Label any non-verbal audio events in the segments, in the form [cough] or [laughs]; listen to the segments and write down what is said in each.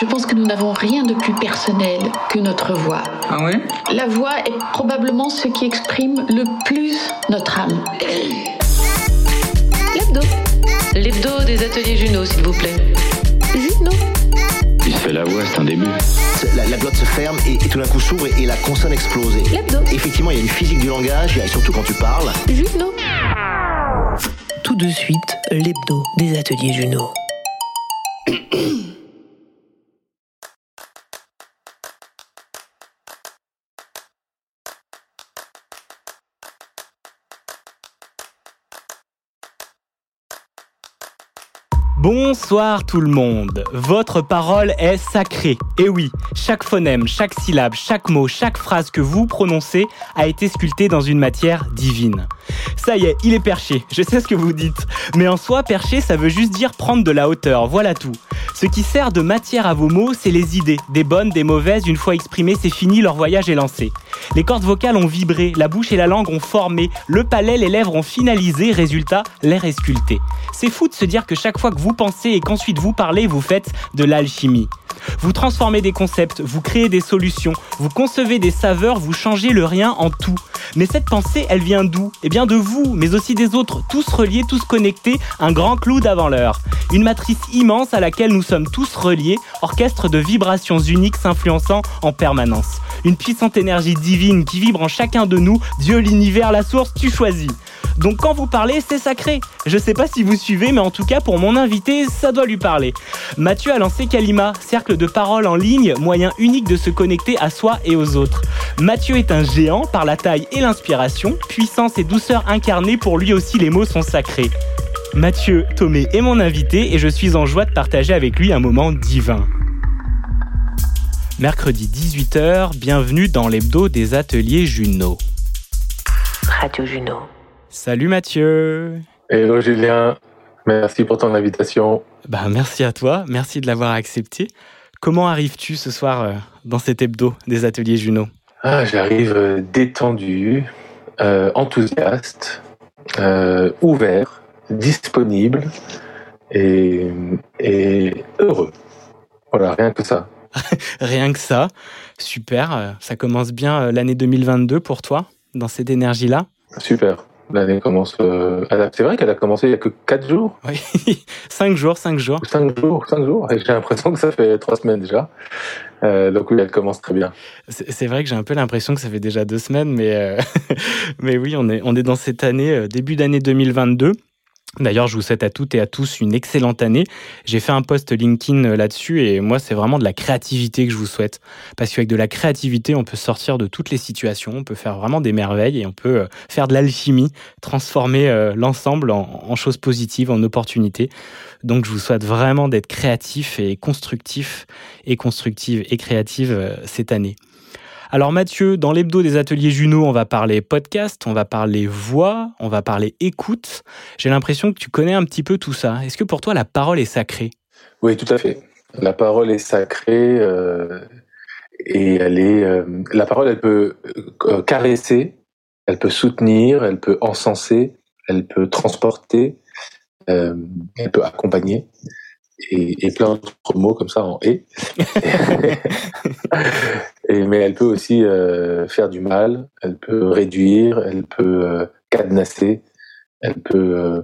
Je pense que nous n'avons rien de plus personnel que notre voix. Ah ouais? La voix est probablement ce qui exprime le plus notre âme. L'hebdo. L'hebdo des ateliers Juno, s'il vous plaît. Juno. Il se fait la voix, c'est un début. La, la glotte se ferme et, et tout d'un coup s'ouvre et, et la consonne explose. L'hebdo. Effectivement, il y a une physique du langage, et surtout quand tu parles. Juno. Tout de suite, l'hebdo des ateliers Juno. Bonsoir tout le monde. Votre parole est sacrée. Et oui, chaque phonème, chaque syllabe, chaque mot, chaque phrase que vous prononcez a été sculptée dans une matière divine. Ça y est, il est perché. Je sais ce que vous dites. Mais en soi, perché, ça veut juste dire prendre de la hauteur. Voilà tout. Ce qui sert de matière à vos mots, c'est les idées. Des bonnes, des mauvaises, une fois exprimées, c'est fini, leur voyage est lancé. Les cordes vocales ont vibré, la bouche et la langue ont formé, le palais, les lèvres ont finalisé, résultat, l'air est sculpté. C'est fou de se dire que chaque fois que vous pensez et qu'ensuite vous parlez, vous faites de l'alchimie. Vous transformez des concepts, vous créez des solutions, vous concevez des saveurs, vous changez le rien en tout. Mais cette pensée, elle vient d'où? Eh bien de vous, mais aussi des autres, tous reliés, tous connectés, un grand clou d'avant l'heure. Une matrice immense à laquelle nous sommes tous reliés, orchestre de vibrations uniques s'influençant en permanence. Une puissante énergie divine qui vibre en chacun de nous, Dieu, l'univers, la source, tu choisis. Donc quand vous parlez, c'est sacré. Je sais pas si vous suivez, mais en tout cas pour mon invité, ça doit lui parler. Mathieu a lancé Kalima, cercle de parole en ligne, moyen unique de se connecter à soi et aux autres. Mathieu est un géant par la taille et l'inspiration, puissance et douceur incarnées, pour lui aussi les mots sont sacrés. Mathieu Thomé est mon invité et je suis en joie de partager avec lui un moment divin. Mercredi 18h, bienvenue dans l'hebdo des ateliers Juno. Radio Juno. Salut Mathieu Hello Julien, merci pour ton invitation. Bah merci à toi, merci de l'avoir accepté. Comment arrives-tu ce soir euh, dans cet hebdo des ateliers Juno Ah, J'arrive euh, détendu, euh, enthousiaste, euh, ouvert, disponible et, et heureux. Voilà, rien que ça. [laughs] Rien que ça, super, euh, ça commence bien l'année 2022 pour toi, dans cette énergie-là Super. L'année commence. euh, C'est vrai qu'elle a commencé il y a que 4 jours Oui, [laughs] 5 jours, 5 jours. 5 jours, 5 jours. Et j'ai l'impression que ça fait 3 semaines déjà. Euh, donc oui, elle commence très bien. C'est vrai que j'ai un peu l'impression que ça fait déjà deux semaines, mais, euh, [laughs] mais oui, on est, on est dans cette année, euh, début d'année 2022. D'ailleurs, je vous souhaite à toutes et à tous une excellente année. J'ai fait un post LinkedIn euh, là-dessus et moi, c'est vraiment de la créativité que je vous souhaite. Parce qu'avec de la créativité, on peut sortir de toutes les situations, on peut faire vraiment des merveilles et on peut euh, faire de l'alchimie, transformer euh, l'ensemble en, choses positives, en opportunités. Donc, je vous souhaite vraiment d'être créatif et constructif et constructive et créative cette année. Alors Mathieu, dans l'hebdo des ateliers Juno, on va parler podcast, on va parler voix, on va parler écoute. J'ai l'impression que tu connais un petit peu tout ça. Est-ce que pour toi la parole est sacrée? Oui, tout à fait. La parole est sacrée euh, et elle est. euh, la parole, elle peut euh, caresser, elle peut soutenir, elle peut encenser, elle peut transporter, elle peut accompagner et, et plein d'autres mots comme ça en et. [laughs] et mais elle peut aussi euh, faire du mal, elle peut réduire, elle peut euh, cadenasser, elle peut. euh,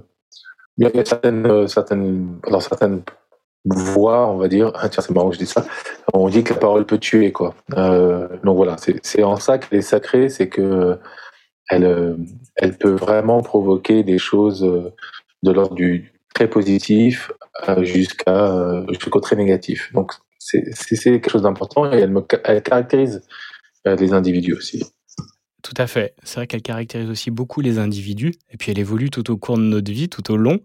il y a certaines, euh, certaines, dans certaines voix, on va dire, ah, tiens, c'est marrant que je dis ça, on dit que la parole peut tuer, quoi. Donc voilà, c'est en ça qu'elle est sacrée, c'est que elle, elle peut vraiment provoquer des choses de l'ordre du très positif jusqu'à euh, jusqu'au très négatif. Donc c'est quelque chose d'important et elle, me, elle caractérise euh, les individus aussi. Tout à fait. C'est vrai qu'elle caractérise aussi beaucoup les individus et puis elle évolue tout au cours de notre vie, tout au long.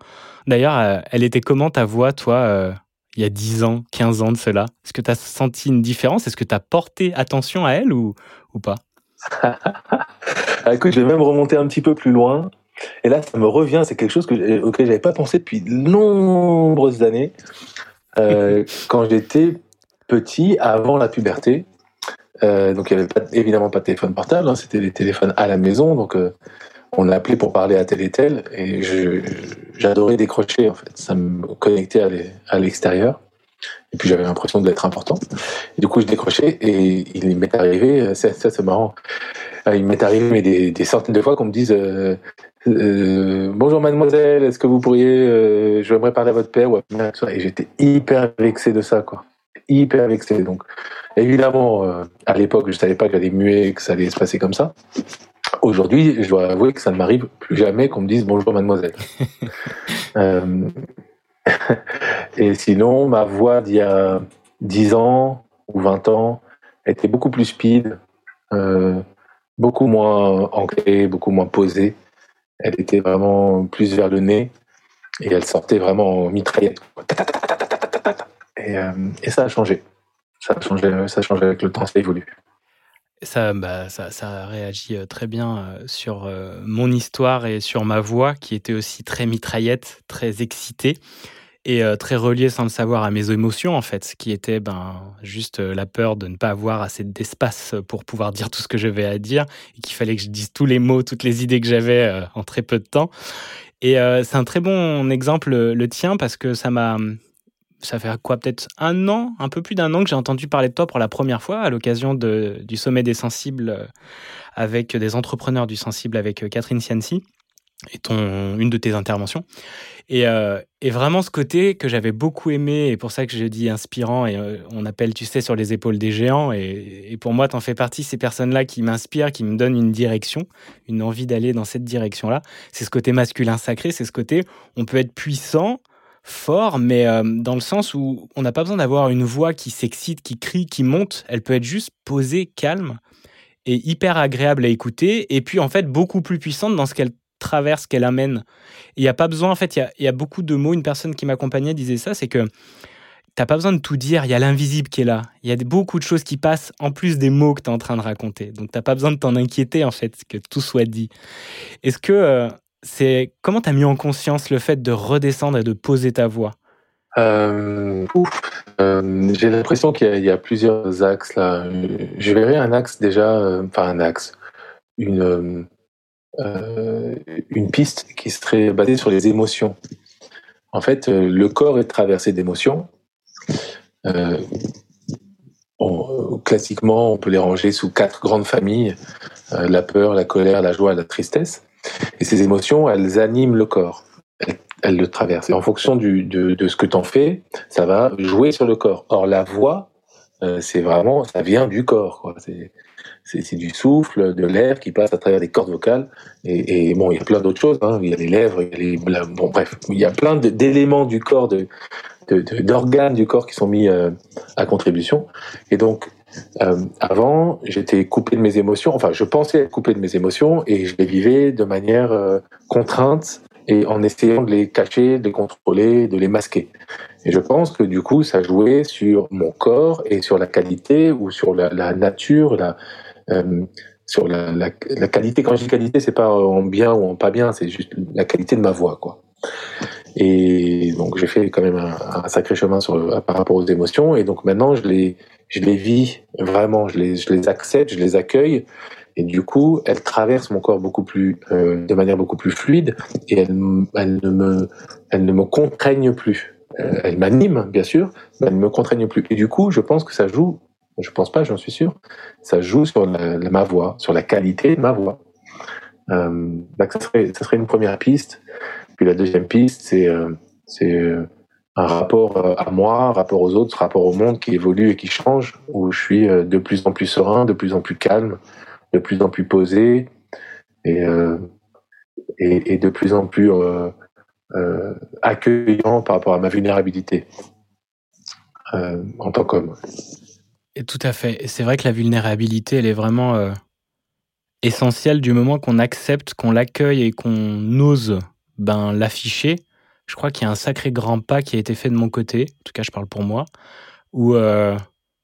D'ailleurs, euh, elle était comment ta voix, toi, euh, il y a 10 ans, 15 ans de cela? Est-ce que tu as senti une différence? Est-ce que tu as porté attention à elle ou, ou pas? [laughs] Ah, écoute, je vais même remonter un petit peu plus loin. Et là, ça me revient, c'est quelque chose que, j'ai- auquel j'avais pas pensé depuis de nombreuses années. Euh, [laughs] quand j'étais petit, avant la puberté, euh, donc il n'y avait pas, évidemment pas de téléphone portable, hein, c'était des téléphones à la maison, donc euh, on appelait pour parler à tel et tel, et j'adorais décrocher en fait, ça me connectait à l'e- à l'extérieur. Et puis j'avais l'impression d'être important. Et du coup, je décrochais et il m'est arrivé, ça, ça c'est marrant, il m'est arrivé des, des, centaines de fois qu'on me dise euh, euh, bonjour mademoiselle, est-ce que vous pourriez, euh, je voudrais parler à votre père ou à et j'étais hyper vexé de ça quoi, hyper vexé. Donc évidemment, euh, à l'époque, je savais pas que j'allais muer, que ça allait se passer comme ça. Aujourd'hui, je dois avouer que ça ne m'arrive plus jamais qu'on me dise bonjour mademoiselle. [laughs] euh, [laughs] et sinon, ma voix d'il y a 10 ans ou 20 ans était beaucoup plus speed, beaucoup moins ancrée, beaucoup moins posée. Elle était vraiment plus vers le nez et elle sortait vraiment en mitraillette. Et, euh, ça a changé. Ça a changé, ça a avec le temps, ça évolue. Ça, bah, ça, ça réagit euh, très bien euh, sur mon histoire et sur ma voix, qui était aussi très mitraillette, très excitée et très reliée sans le savoir à mes émotions, en fait, qui était ben, juste la peur de ne pas avoir assez d'espace pour pouvoir dire tout ce que je vais à dire et qu'il fallait que je dise tous les mots, toutes les idées que j'avais en très peu de temps. Et c'est un très bon exemple, le tien, parce que ça m'a ça fait quoi peut-être un an, un peu plus d'un an que j'ai entendu parler de toi pour la première fois à l'occasion du sommet des sensibles euh, avec des entrepreneurs du sensible avec euh, Catherine Cianci et une de tes interventions. Et, euh, et vraiment ce côté que j'avais beaucoup aimé, et pour ça que je dis inspirant, et on appelle, tu sais, sur les épaules des géants, et, pour moi, tu en fais partie, ces personnes-là qui m'inspirent, qui me donnent une direction, une envie d'aller dans cette direction-là. C'est ce côté masculin sacré, c'est ce côté, on peut être puissant, fort, mais euh, dans le sens où on n'a pas besoin d'avoir une voix qui s'excite, qui crie, qui monte. Elle peut être juste posée, calme et hyper agréable à écouter. Et puis en fait beaucoup plus puissante dans ce qu'elle traverse, qu'elle amène. Il n'y a pas besoin, en fait, il y a, beaucoup de mots. Une personne qui m'accompagnait disait ça, c'est que t'as pas besoin de tout dire, il y a l'invisible qui est là. Il y a beaucoup de choses qui passent en plus des mots que tu es en train de raconter. Donc t'as pas besoin de t'en inquiéter en fait, que tout soit dit. Est-ce que euh, c'est comment tu as mis en conscience le fait de redescendre et de poser ta voix? Euh, euh, J'ai l'impression qu'il y, a plusieurs axes là. Je verrais un axe déjà, euh, enfin un axe, une, une piste qui serait basée sur les émotions. En fait, le corps est traversé d'émotions. classiquement, on peut les ranger sous quatre grandes familles la peur, la colère, la joie la tristesse. Et ces émotions, elles animent le corps. Elles, le traversent. Et en fonction de, ce que tu en fais, ça va jouer sur le corps. Or, la voix, euh, c'est vraiment, ça vient du corps. Du souffle, de l'air qui passe à travers les cordes vocales. Et, et bon, il y a plein d'autres choses. Hein. Il y a les lèvres, il y a les, bon, bref, il y a plein d'éléments du corps, de d'organes du corps qui sont mis euh, à contribution. Et donc, euh, avant, j'étais coupé de mes émotions. Enfin, je pensais être coupé de mes émotions et je les vivais de manière euh, contrainte et en essayant de les cacher, de les contrôler, de les masquer. Et je pense que du coup, ça jouait sur mon corps et sur la qualité ou sur la, la nature, la, sur la, qualité. Quand je dis qualité, c'est pas en bien ou en pas bien, c'est juste la qualité de ma voix, quoi. Et donc j'ai fait quand même un, sacré chemin par rapport aux émotions. Et donc maintenant, je les, je les vis vraiment, je les, je les accepte, je les accueille. Et du coup, elles traversent mon corps beaucoup plus, euh, de manière beaucoup plus fluide, et elles, elles, ne me, elles ne me contraignent plus. Euh, elles m'animent, bien sûr, mais elles ne me contraignent plus. Et du coup, je pense que ça joue, je pense pas, j'en suis sûr, ça joue sur ma voix, sur la qualité de ma voix. Euh, donc ça serait, ça serait une première piste. Puis la deuxième piste, c'est, euh, euh, un rapport euh, à moi, un rapport aux autres, rapport au monde qui évolue et qui change, où je suis euh, de plus en plus serein, de plus en plus calme, de plus en plus posé et, euh, de plus en plus euh, euh, accueillant par rapport à ma vulnérabilité euh, en tant qu'homme. Tout à fait. C'est vrai que la vulnérabilité, elle est vraiment essentielle du moment qu'on accepte, qu'on l'accueille et qu'on ose ben, l'afficher. Je crois qu'il y a un sacré grand pas qui a été fait de mon côté, en tout cas je parle pour moi, où euh,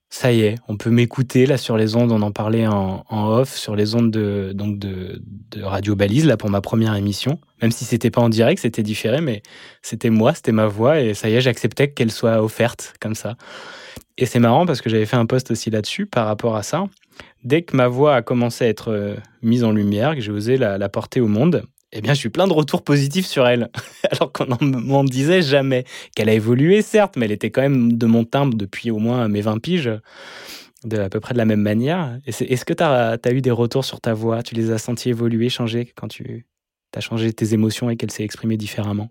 ça y est, on peut m'écouter là sur les ondes, on en parlait en, en off, sur les ondes de, donc de, de, Radio Balise, là pour ma première émission, même si c'était pas en direct, c'était différé, mais c'était moi, c'était ma voix, et ça y est, j'acceptais qu'elle soit offerte comme ça. Et c'est marrant parce que j'avais fait un post aussi là-dessus par rapport à ça. Dès que ma voix a commencé à être euh, mise en lumière, que j'ai osé la, porter au monde, eh bien, je suis plein de retours positifs sur elle. [laughs] Alors qu'on m'en disait jamais. Qu'elle a évolué, certes, mais elle était quand même de mon timbre depuis au moins mes 20 piges, de à peu près de la même manière. Est-ce que tu as, eu des retours sur ta voix? Tu les as sentis évoluer, changer quand tu as changé tes émotions et qu'elle s'est exprimée différemment?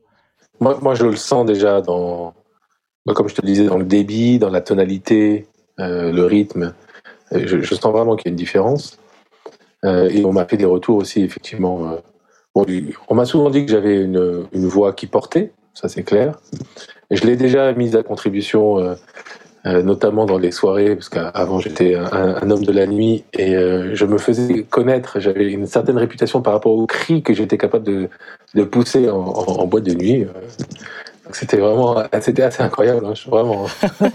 Moi, moi, je le sens déjà dans, comme je te disais, dans le débit, dans la tonalité, euh, le rythme. Euh, je, sens vraiment qu'il y a une différence. Euh, et on m'a fait des retours aussi, effectivement. On m'a souvent dit que j'avais une, voix qui portait, ça c'est clair. Je l'ai déjà mise à contribution notamment dans les soirées, parce qu'avant j'étais un, homme de la nuit et je me faisais connaître, j'avais une certaine réputation par rapport aux cris que j'étais capable de, pousser en, boîte de nuit. Euh. C'était vraiment, c'était assez incroyable, hein, vraiment.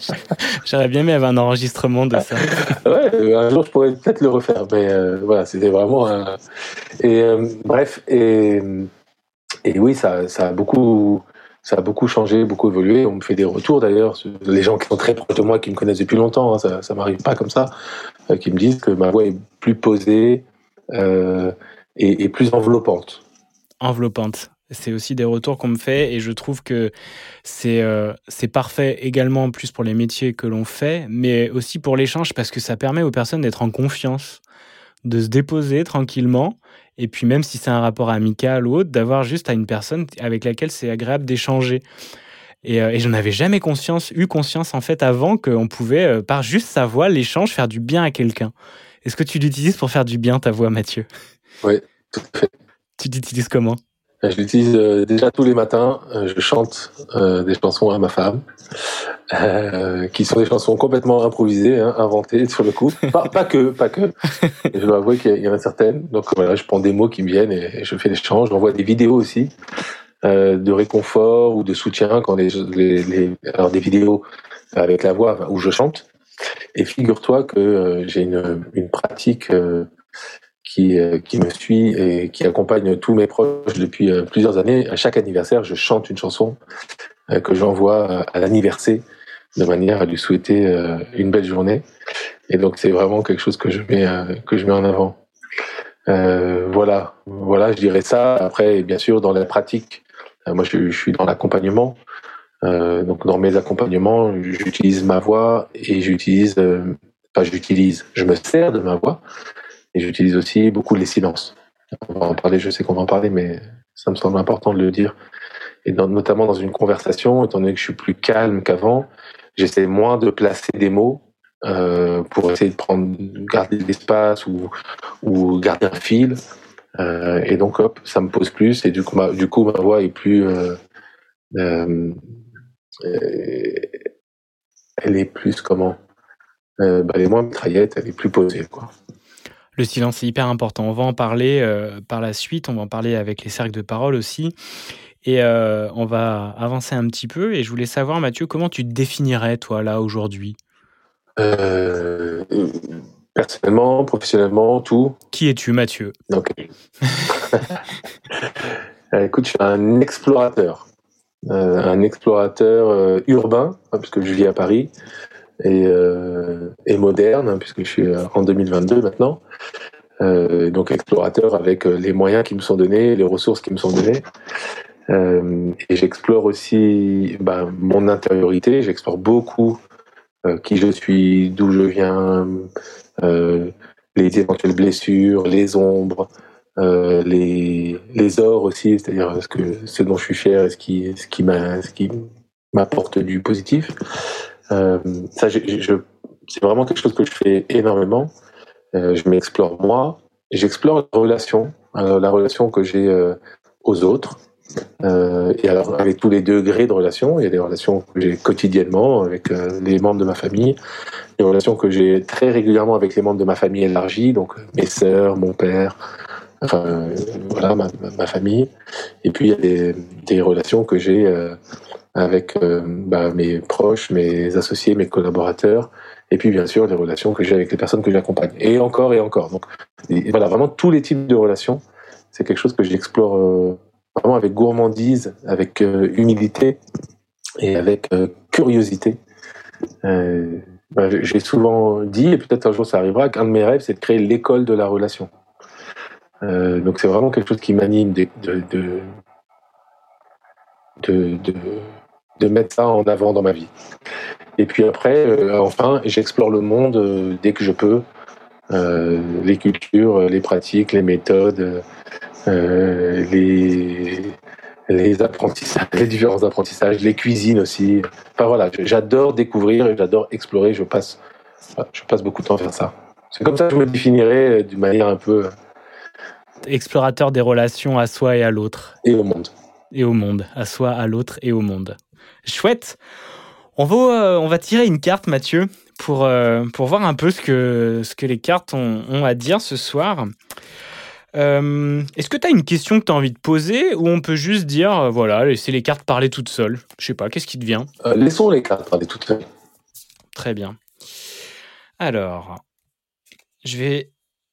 [laughs] J'aurais bien aimé avoir un enregistrement de ça. [laughs] ouais, un jour je pourrais peut-être le refaire, mais voilà, c'était vraiment. Et bref, et, et oui, ça, ça a beaucoup ça a beaucoup changé, beaucoup évolué. On me fait des retours d'ailleurs, les gens qui sont très proches de moi, qui me connaissent depuis longtemps, hein, ça, ça m'arrive pas comme ça, euh, qui me disent que ma voix est plus posée euh, et, et, plus enveloppante. Enveloppante. C'est aussi des retours qu'on me fait et je trouve que c'est euh, c'est parfait également en plus pour les métiers que l'on fait, mais aussi pour l'échange parce que ça permet aux personnes d'être en confiance, de se déposer tranquillement et puis même si c'est un rapport amical ou autre, d'avoir juste à une personne avec laquelle c'est agréable d'échanger. Et, euh, et j'en avais jamais conscience, eu conscience en fait avant qu'on pouvait, euh, par juste sa voix, l'échange, faire du bien à quelqu'un. Est-ce que tu l'utilises pour faire du bien ta voix, Mathieu? Oui, tout à fait. Tu l'utilises comment? Je l'utilise euh, déjà tous les matins. Euh, je chante des chansons à ma femme, qui sont des chansons complètement improvisées, hein, inventées sur le coup. Pas, pas que, pas que. [laughs] je dois avouer qu'il y en a certaines. Donc voilà, je prends des mots qui me viennent et, je fais l'échange. J'envoie des vidéos aussi de réconfort ou de soutien quand les, les, les, alors des vidéos avec la voix où je chante. Et figure-toi que j'ai une, une pratique qui, euh, qui me suit et qui accompagne tous mes proches depuis euh, plusieurs années. À chaque anniversaire, je chante une chanson euh, que j'envoie à l'anniversaire de manière à lui souhaiter une belle journée. Et donc c'est vraiment quelque chose que je mets que je mets en avant. Voilà, voilà, je dirais ça. Après, bien sûr, dans la pratique, moi je, suis dans l'accompagnement. Donc dans mes accompagnements, j'utilise ma voix et j'utilise, euh, enfin j'utilise, je me sers de ma voix et j'utilise aussi beaucoup les silences. On va en parler, je sais qu'on va en parler, mais ça me semble important de le dire. Et notamment dans une conversation, étant donné que je suis plus calme qu'avant, j'essaie moins de placer des mots euh, pour essayer de prendre, garder l'espace ou, ou garder un fil. Euh, et donc, hop, ça me pose plus. Et du coup, ma, du coup, ma voix est plus. Euh, elle est plus comment? Bah, Elle est moins mitraillette, elle est plus posée, quoi. Le silence est hyper important. On va en parler euh, par la suite, on va en parler avec les cercles de parole aussi. Et euh, on va avancer un petit peu. Et je voulais savoir, Mathieu, comment tu te définirais, toi, là, aujourd'hui? Euh, Personnellement, professionnellement, tout. Qui es-tu, Mathieu? Ok. [laughs] Écoute, je suis un explorateur. un explorateur urbain, hein, puisque je vis à Paris et, euh, et moderne, hein, puisque je suis euh, en 2022 maintenant. Euh, donc explorateur avec les moyens qui me sont donnés, les ressources qui me sont données. Et j'explore aussi ben, mon intériorité, j'explore beaucoup qui je suis, d'où je viens, les éventuelles blessures, les ombres, les, les ors aussi, c'est-à-dire ce, ce dont je suis fier et ce qui, ce qui m'apporte du positif. Euh, ça, c'est vraiment quelque chose que je fais énormément. Euh, je m'explore moi, j'explore la relation, euh, la relation que j'ai aux autres. Et alors, avec tous les degrés de relation, il y a des relations que j'ai quotidiennement avec les membres de ma famille, des relations que j'ai très régulièrement avec les membres de ma famille élargie, donc mes sœurs, mon père, enfin voilà ma, famille. Et puis il y a des, relations que j'ai avec euh, bah, mes proches, mes associés, mes collaborateurs, et puis bien sûr les relations que j'ai avec les personnes que j'accompagne. Et encore et encore. Donc et voilà, vraiment tous les types de relations, c'est quelque chose que j'explore euh, vraiment avec gourmandise, avec euh, humilité et avec euh, curiosité. Euh, bah, j'ai souvent dit, et peut-être un jour ça arrivera, qu'un de mes rêves, c'est de créer l'école de la relation. Euh, donc c'est vraiment quelque chose qui m'anime de de, de, mettre ça en avant dans ma vie. Et puis après, euh, enfin, j'explore le monde euh, dès que je peux, les cultures, les pratiques, les méthodes, les, les apprentissages, les différents apprentissages, les cuisines aussi. Enfin voilà, j'adore découvrir et j'adore explorer. Je passe, je passe beaucoup de temps à faire ça. C'est comme ça que je me définirais d'une manière un peu Explorateur des relations à soi et à l'autre. et au monde. Et au monde. À soi, à l'autre et au monde. Chouette. On va, euh, on va tirer une carte, Mathieu, pour, euh, pour voir un peu ce que, ce que les cartes ont, ont à dire ce soir. Euh, Est-ce que tu as une question que tu as envie de poser ou on peut juste dire, voilà, laisser les cartes parler toutes seules? Je sais pas, qu'est-ce qui te vient? Laissons les cartes parler toutes seules. Très bien. Alors, je vais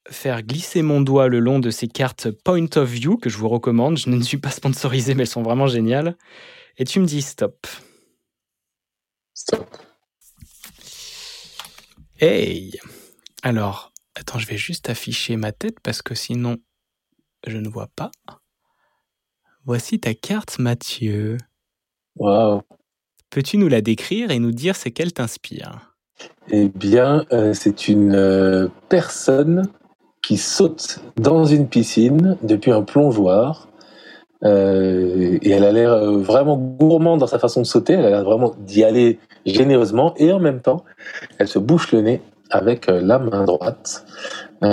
faire glisser mon doigt le long de ces cartes Point of View que je vous recommande. Je ne suis pas sponsorisé, mais elles sont vraiment géniales. Et tu me dis stop. Stop. Hey Alors, attends, je vais juste afficher ma tête parce que sinon, je ne vois pas. Voici ta carte, Mathieu. Waouh. Peux-tu nous la décrire et nous dire ce qu'elle t'inspire? Eh bien, euh, c'est une euh, personne qui saute dans une piscine depuis un plongeoir. Euh, et elle a l'air euh, vraiment gourmande dans sa façon de sauter. Elle a l'air vraiment d'y aller généreusement. Et en même temps, elle se bouche le nez avec euh, la main droite. [laughs]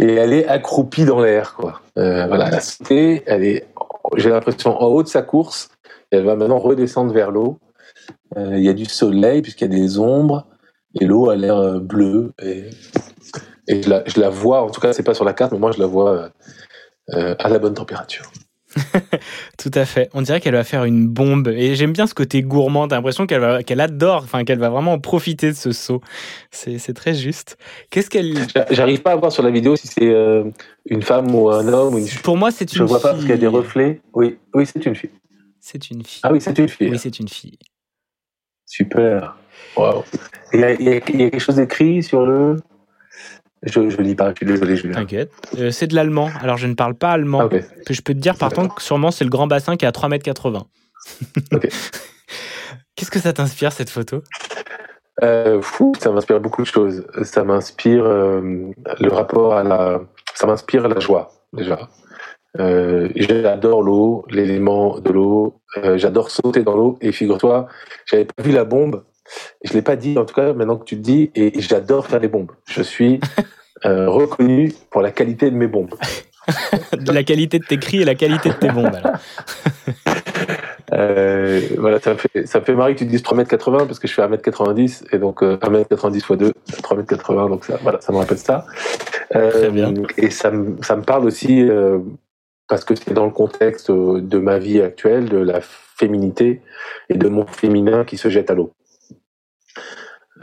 Et elle est accroupie dans l'air, quoi. Voilà, elle a sauté. Elle est, j'ai l'impression, en haut de sa course. Elle va maintenant redescendre vers l'eau. Il y a du soleil puisqu'il y a des ombres et l'eau a l'air euh, bleue et, et je, la, je la vois. En tout cas, c'est pas sur la carte, mais moi je la vois euh, à la bonne température. [laughs] Tout à fait. On dirait qu'elle va faire une bombe. Et j'aime bien ce côté gourmand. T'as l'impression qu'elle adore, enfin qu'elle va vraiment en profiter de ce saut. C'est, très juste. Qu'est-ce qu'elle. J'a- J'arrive pas à voir sur la vidéo si c'est euh, une femme ou un homme. Ou une... Pour moi, c'est une Je vois fille. pas parce qu'il y a des reflets. Oui, oui, c'est une fille. C'est une fille. Ah oui, c'est une fille. Oui, c'est une fille. Super. Il y, a- il y a- il y a quelque chose d'écrit sur le. Je, je lis pas. Je suis désolé, Julien. T'inquiète. Euh, c'est de l'allemand. Alors, je ne parle pas allemand. Ah, je peux te dire, par contre, que sûrement, c'est le grand bassin qui est à 3,80 m. Ok. [laughs] Qu'est-ce que ça t'inspire, cette photo? Euh, fou, ça m'inspire beaucoup de choses. Ça m'inspire euh, le rapport à la. Ça m'inspire la joie déjà. Euh, j'adore l'eau, l'élément de l'eau. Euh, j'adore sauter dans l'eau. Et figure-toi, j'avais pas vu la bombe. Je l'ai pas dit en tout cas. Maintenant que tu le dis, et j'adore faire des bombes. Je suis [laughs] euh, reconnu pour la qualité de mes bombes. De la qualité de tes cris et la qualité de tes bombes. alors. [laughs] Euh, voilà, ça me fait, ça me fait marrer que tu dises 3m80 parce que je fais 1m90 et donc euh, 1m90 x 2, 3m80, donc ça, voilà, ça me rappelle ça. Euh, Très bien. Et ça me, ça me parle aussi parce que c'est dans le contexte de ma vie actuelle, de la féminité et de mon féminin qui se jette à l'eau.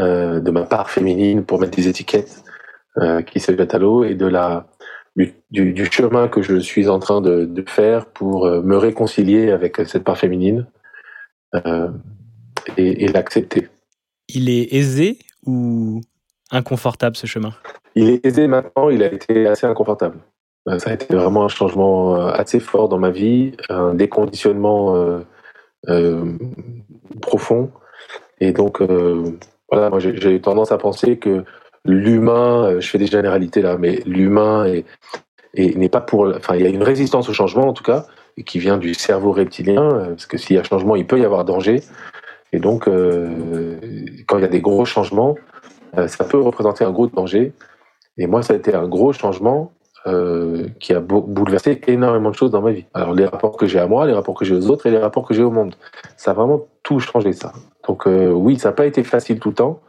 Euh, de ma part féminine pour mettre des étiquettes euh, qui se jette à l'eau et de la du, du, du chemin que je suis en train de, de faire pour euh, me réconcilier avec cette part féminine euh, et, et l'accepter. Il est aisé ou inconfortable, ce chemin? Il est aisé maintenant, il a été assez inconfortable. Ça a été vraiment un changement assez fort dans ma vie, un déconditionnement euh, euh, profond. Et donc, euh, voilà, moi j'ai tendance à penser que l'humain, euh, je fais des généralités là, mais l'humain est, est- n'est pas pour. Enfin, il y a une résistance au changement en tout cas, qui vient du cerveau reptilien, euh, parce que s'il y a changement, il peut y avoir danger. Et donc, euh, quand il y a des gros changements, ça peut représenter un gros danger. Et moi, ça a été un gros changement qui a bou- bouleversé énormément de choses dans ma vie. Alors, les rapports que j'ai à moi, les rapports que j'ai aux autres et les rapports que j'ai au monde. Ça a vraiment tout changé, ça. Donc, euh, oui, ça n'a pas été facile tout le temps,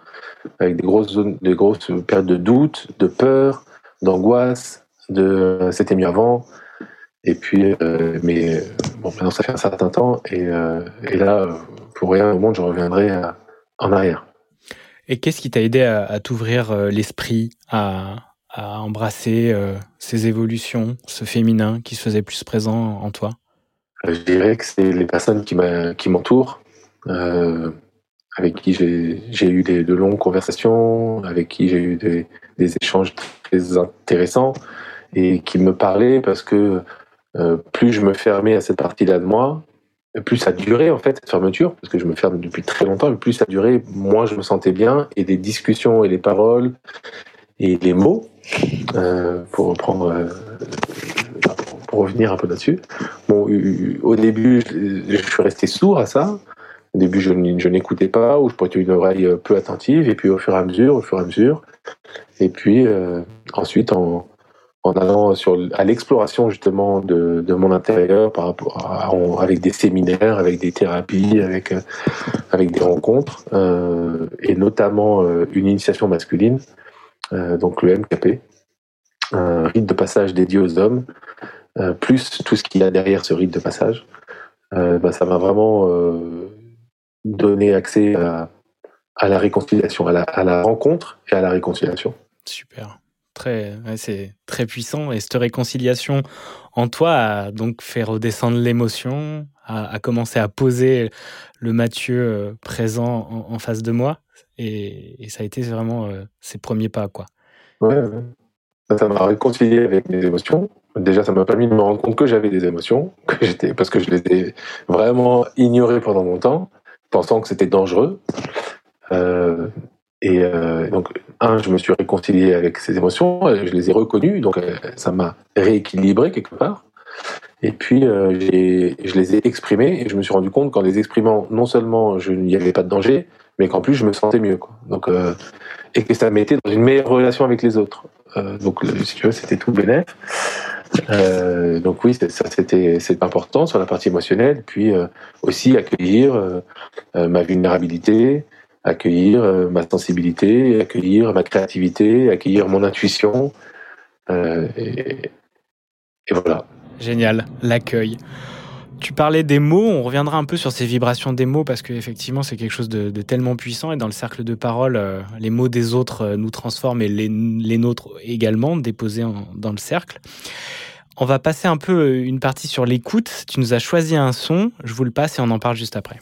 avec des grosses, zones, des grosses périodes de doute, de peur, d'angoisse, de euh, c'était mieux avant. Et puis, euh, mais bon, maintenant, ça fait un certain temps. Et, euh, et là, pour rien au monde, je reviendrai en arrière. Et qu'est-ce qui t'a aidé à, à t'ouvrir l'esprit, à, à embrasser ces évolutions, ce féminin qui se faisait plus présent en toi? Je dirais que c'est les personnes qui m'entourent, euh, avec qui j'ai eu des, de longues conversations, avec qui j'ai eu des, échanges très intéressants et qui me parlaient parce que euh, plus je me fermais à cette partie-là de moi, plus ça durait en fait cette fermeture, parce que je me ferme depuis très longtemps, plus ça durait, moins je me sentais bien, et des discussions et les paroles et les mots, euh, pour reprendre, euh, pour revenir un peu là-dessus. Bon, au début, je, suis resté sourd à ça. Au début, je, n'écoutais pas, ou je portais une oreille peu attentive, et puis au fur et à mesure, au fur et à mesure, et puis euh, ensuite en, allant sur, à l'exploration justement de, de, mon intérieur par rapport avec des séminaires, avec des thérapies, avec, euh, avec des rencontres, euh, et notamment euh, une initiation masculine, euh, donc le MKP, un rite de passage dédié aux hommes, euh, plus tout ce qu'il y a derrière ce rite de passage. Bah, ça m'a vraiment donné accès à, à la réconciliation, à la, à la rencontre et à la réconciliation. Super très, c'est très puissant. Et cette réconciliation en toi a donc fait redescendre l'émotion, a, commencé à poser le Mathieu euh, présent en, face de moi. Et, ça a été vraiment euh, ses premiers pas, quoi. Ouais, ça m'a réconcilié avec mes émotions. Déjà, ça m'a permis de me rendre compte que j'avais des émotions, que j'étais, parce que je les ai vraiment ignorées pendant longtemps, pensant que c'était dangereux. Euh, et euh, donc, un, je me suis réconcilié avec ces émotions, euh, je les ai reconnues, donc ça m'a rééquilibré quelque part. Et puis, euh, je les ai exprimées et je me suis rendu compte qu'en les exprimant, non seulement je n'y avait pas de danger, mais qu'en plus je me sentais mieux. Quoi. Donc, et que ça mettait dans une meilleure relation avec les autres. Donc, si tu veux, c'était tout bénéf. Donc oui, ça c'était c'est important sur la partie émotionnelle. Puis aussi accueillir ma vulnérabilité, accueillir euh, ma sensibilité, accueillir ma créativité, accueillir mon intuition. Euh, et, voilà. Génial, l'accueil. Tu parlais des mots, on reviendra un peu sur ces vibrations des mots parce qu'effectivement c'est quelque chose de, tellement puissant et dans le cercle de parole, euh, les mots des autres nous transforment et les, les nôtres également, déposés dans le cercle. On va passer un peu une partie sur l'écoute. Tu nous as choisi un son, je vous le passe et on en parle juste après.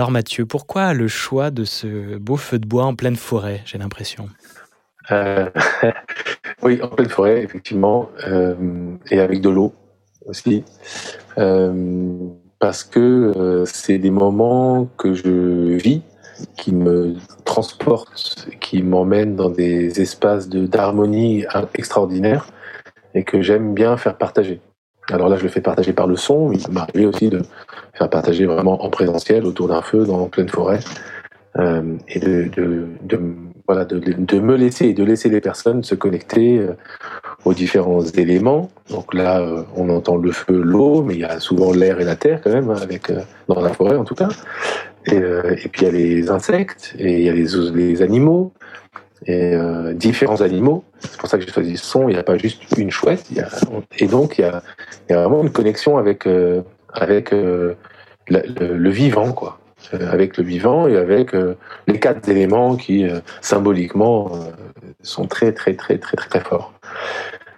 Alors Mathieu, pourquoi le choix de ce beau feu de bois en pleine forêt, j'ai l'impression euh, [laughs] Oui, en pleine forêt, effectivement, euh, et avec de l'eau aussi, euh, parce que c'est des moments que je vis qui me transportent, qui m'emmènent dans des espaces d'harmonie extraordinaires et que j'aime bien faire partager. Alors là, je le fais partager par le son. Il m'arrive aussi de faire partager vraiment en présentiel autour d'un feu dans pleine forêt euh, et de, voilà de, me laisser et de laisser les personnes se connecter euh, aux différents éléments. Donc là, euh, on entend le feu, l'eau, mais il y a souvent l'air et la terre quand même, hein, avec dans la forêt en tout cas. Et, puis il y a les insectes et il y a les animaux et euh, différents animaux. C'est pour ça que j'ai choisi son. Il n'y a pas juste une chouette. Et donc il y a, vraiment une connexion avec euh, avec euh, le, le, vivant, quoi. Avec le vivant et avec les quatre éléments qui symboliquement sont très très très très très très forts.